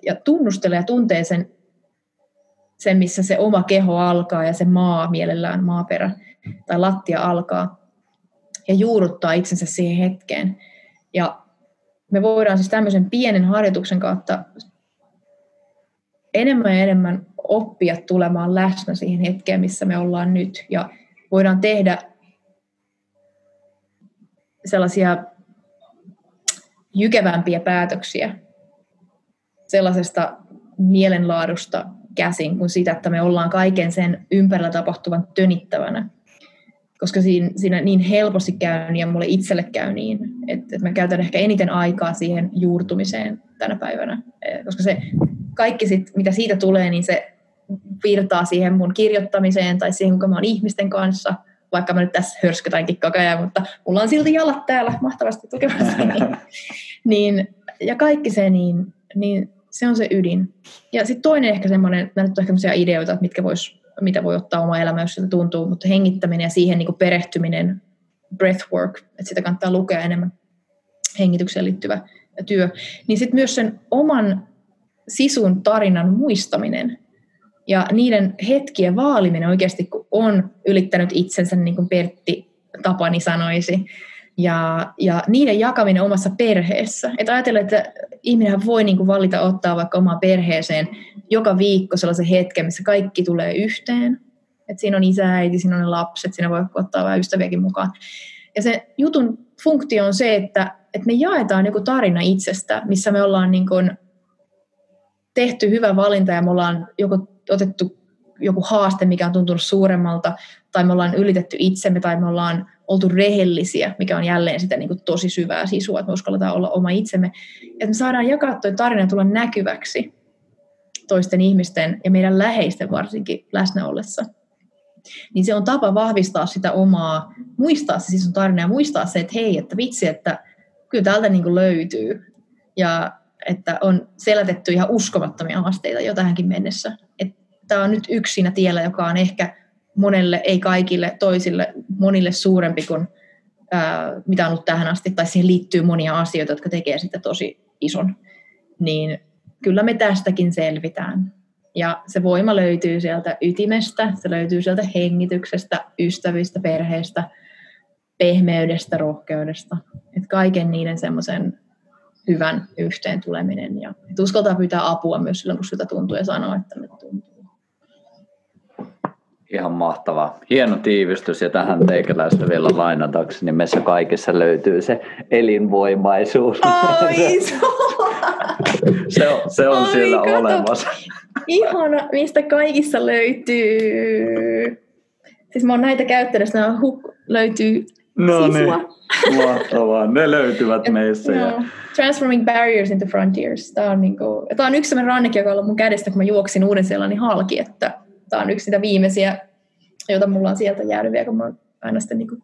ja tunnustelee ja tuntee sen, sen, missä se oma keho alkaa ja se maa mielellään, maaperä tai lattia alkaa, ja juurruttaa itsensä siihen hetkeen. Ja me voidaan siis tämmöisen pienen harjoituksen kautta enemmän ja enemmän oppia tulemaan läsnä siihen hetkeen, missä me ollaan nyt. Ja voidaan tehdä sellaisia jykevämpiä päätöksiä sellaisesta mielenlaadusta, käsin kuin sitä, että me ollaan kaiken sen ympärillä tapahtuvan tönittävänä. Koska siinä, siinä niin helposti käy niin ja mulle itselle käy niin, että, että mä käytän ehkä eniten aikaa siihen juurtumiseen tänä päivänä. Eh, koska se kaikki, sit, mitä siitä tulee, niin se virtaa siihen mun kirjoittamiseen tai siihen, kun mä oon ihmisten kanssa, vaikka mä nyt tässä hörskytänkin koko ajan, mutta mulla on silti jalat täällä mahtavasti tukemassa. niin, niin, ja kaikki se, niin, niin se on se ydin. Ja sitten toinen ehkä semmoinen, nämä nyt on ehkä ideoita, mitkä vois, mitä voi ottaa oma elämä, jos siltä tuntuu, mutta hengittäminen ja siihen niin perehtyminen, breathwork, että sitä kannattaa lukea enemmän hengitykseen liittyvä työ, niin sitten myös sen oman sisun tarinan muistaminen ja niiden hetkien vaaliminen oikeasti, kun on ylittänyt itsensä, niin kuin Pertti Tapani sanoisi, ja, ja niiden jakaminen omassa perheessä. Että ajatellaan, että ihminen voi niin kuin valita ottaa vaikka omaan perheeseen joka viikko sellaisen hetken, missä kaikki tulee yhteen. Että siinä on isä, äiti, siinä on ne lapset, siinä voi ottaa vähän ystäviäkin mukaan. Ja se jutun funktio on se, että, että me jaetaan joku tarina itsestä, missä me ollaan niin kuin tehty hyvä valinta ja me ollaan joko otettu joku haaste, mikä on tuntunut suuremmalta, tai me ollaan ylitetty itsemme, tai me ollaan oltu rehellisiä, mikä on jälleen sitä niin kuin tosi syvää sisua, että me uskalletaan olla oma itsemme. Että me saadaan jakaa tuo tarina tulla näkyväksi toisten ihmisten ja meidän läheisten varsinkin läsnä ollessa. Niin se on tapa vahvistaa sitä omaa, muistaa se siis on tarina ja muistaa se, että hei, että vitsi, että kyllä täältä niin kuin löytyy. Ja että on selätetty ihan uskomattomia haasteita jo tähänkin mennessä. Tämä on nyt yksi siinä tiellä, joka on ehkä monelle, ei kaikille, toisille, monille suurempi kuin ää, mitä on ollut tähän asti, tai siihen liittyy monia asioita, jotka tekee sitä tosi ison. Niin kyllä me tästäkin selvitään. Ja se voima löytyy sieltä ytimestä, se löytyy sieltä hengityksestä, ystävistä, perheestä, pehmeydestä, rohkeudesta. Et kaiken niiden semmoisen hyvän yhteen tuleminen. Ja uskaltaa pyytää apua myös silloin, kun sitä tuntuu ja sanoa, että nyt tuntuu. Ihan mahtava. Hieno tiivistys ja tähän teikäläistä vielä lainatakseni. Niin meissä kaikissa löytyy se elinvoimaisuus. Ai, se on, se on Ai, siellä kato. olemassa. Ihana, mistä kaikissa löytyy. Siis mä oon näitä käyttänyt, että huk löytyy No niin, mahtavaa. Ne löytyvät meissä. Ja... Transforming Barriers into Frontiers. Tämä on, niin kuin, tämä on yksi sellainen rannikki, joka on ollut mun kädestä, kun mä juoksin uuden sellainen halki, että tämä on yksi niitä viimeisiä, joita mulla on sieltä jäänyt vielä, kun mä oon aina sitten niin kuin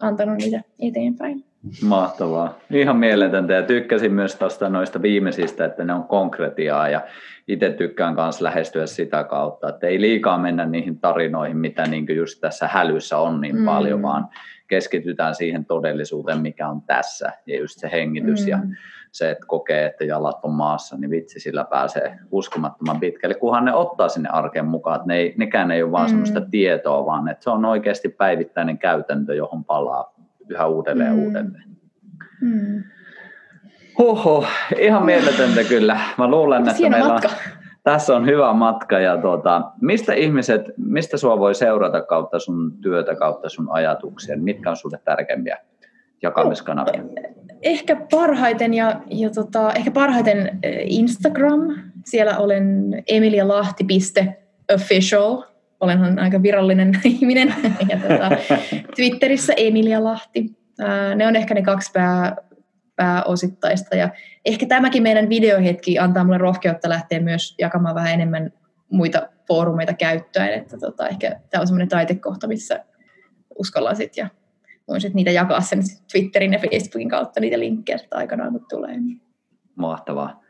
antanut niitä eteenpäin. Mahtavaa. Ihan mieletöntä ja tykkäsin myös tuosta noista viimeisistä, että ne on konkretiaa ja itse tykkään myös lähestyä sitä kautta, että ei liikaa mennä niihin tarinoihin, mitä niin just tässä hälyssä on niin mm. paljon, vaan keskitytään siihen todellisuuteen, mikä on tässä ja just se hengitys mm. ja se, että kokee, että jalat on maassa, niin vitsi sillä pääsee uskomattoman pitkälle, kunhan ne ottaa sinne arkeen mukaan, että ne ei, nekään ei ole vaan mm. semmoista tietoa, vaan että se on oikeasti päivittäinen käytäntö, johon palaa yhä uudelleen mm. ja uudelleen. Mm. Huhhuh, ihan mieletöntä kyllä. Mä luulen, että meillä on, tässä on hyvä matka. Ja tuota, mistä ihmiset, mistä sua voi seurata kautta sun työtä, kautta sun ajatuksia? Mitkä on sulle tärkeimpiä jakamiskanavia? Ehkä parhaiten, ja, ja tota, ehkä parhaiten eh, Instagram. Siellä olen emilialahti.official. Olenhan aika virallinen ihminen. ja tota, Twitterissä Emilia Lahti. Ne on ehkä ne kaksi pää, pääosittaista. Ja ehkä tämäkin meidän videohetki antaa mulle rohkeutta lähteä myös jakamaan vähän enemmän muita foorumeita käyttöön. Että tota, ehkä tämä on semmoinen taitekohta, missä uskallan sitten ja voin sit niitä jakaa sen Twitterin ja Facebookin kautta niitä linkkejä sitten aikanaan, kun tulee. Mahtavaa.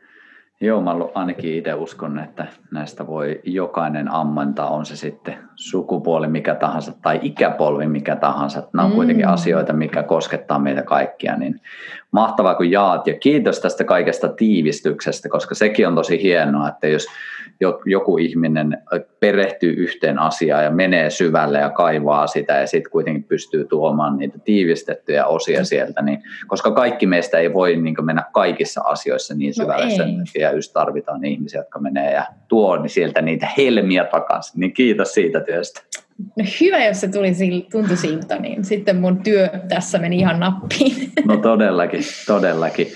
Joo, mä ainakin itse uskon, että näistä voi jokainen ammentaa, on se sitten sukupuoli mikä tahansa tai ikäpolvi mikä tahansa. Nämä on mm. kuitenkin asioita, mikä koskettaa meitä kaikkia. Niin mahtavaa kun jaat ja kiitos tästä kaikesta tiivistyksestä, koska sekin on tosi hienoa, että jos joku ihminen perehtyy yhteen asiaan ja menee syvälle ja kaivaa sitä ja sitten kuitenkin pystyy tuomaan niitä tiivistettyjä osia sieltä, niin, koska kaikki meistä ei voi niin mennä kaikissa asioissa niin no syvälle, no sen ja just tarvitaan ihmisiä, jotka menee ja tuo niin sieltä niitä helmiä takaisin, niin kiitos siitä työstä. No hyvä, jos se tuli, tuntui siltä, niin sitten mun työ tässä meni ihan nappiin. No todellakin, todellakin.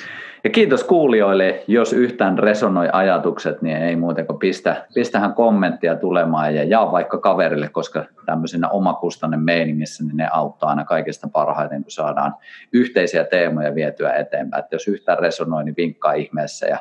Ja kiitos kuulijoille, jos yhtään resonoi ajatukset, niin ei muuten kuin pistä, pistähän kommenttia tulemaan ja jaa vaikka kaverille, koska tämmöisenä omakustainen meiningissä niin ne auttaa aina kaikista parhaiten, kun saadaan yhteisiä teemoja vietyä eteenpäin. Että jos yhtään resonoi, niin vinkkaa ihmeessä ja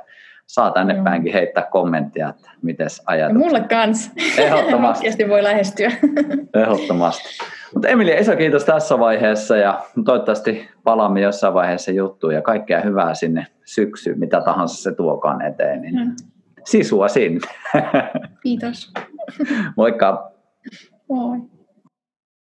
saa tänne mm. päinkin heittää kommenttia, että miten ajatukset. Ja mulle kans. Ehdottomasti. voi lähestyä. Ehdottomasti. Mutta Emilia, iso kiitos tässä vaiheessa ja toivottavasti palaamme jossain vaiheessa juttuun ja kaikkea hyvää sinne syksyyn, mitä tahansa se tuokaan eteen. Niin mm. Sisua sinne. Kiitos. Moikka. Moi.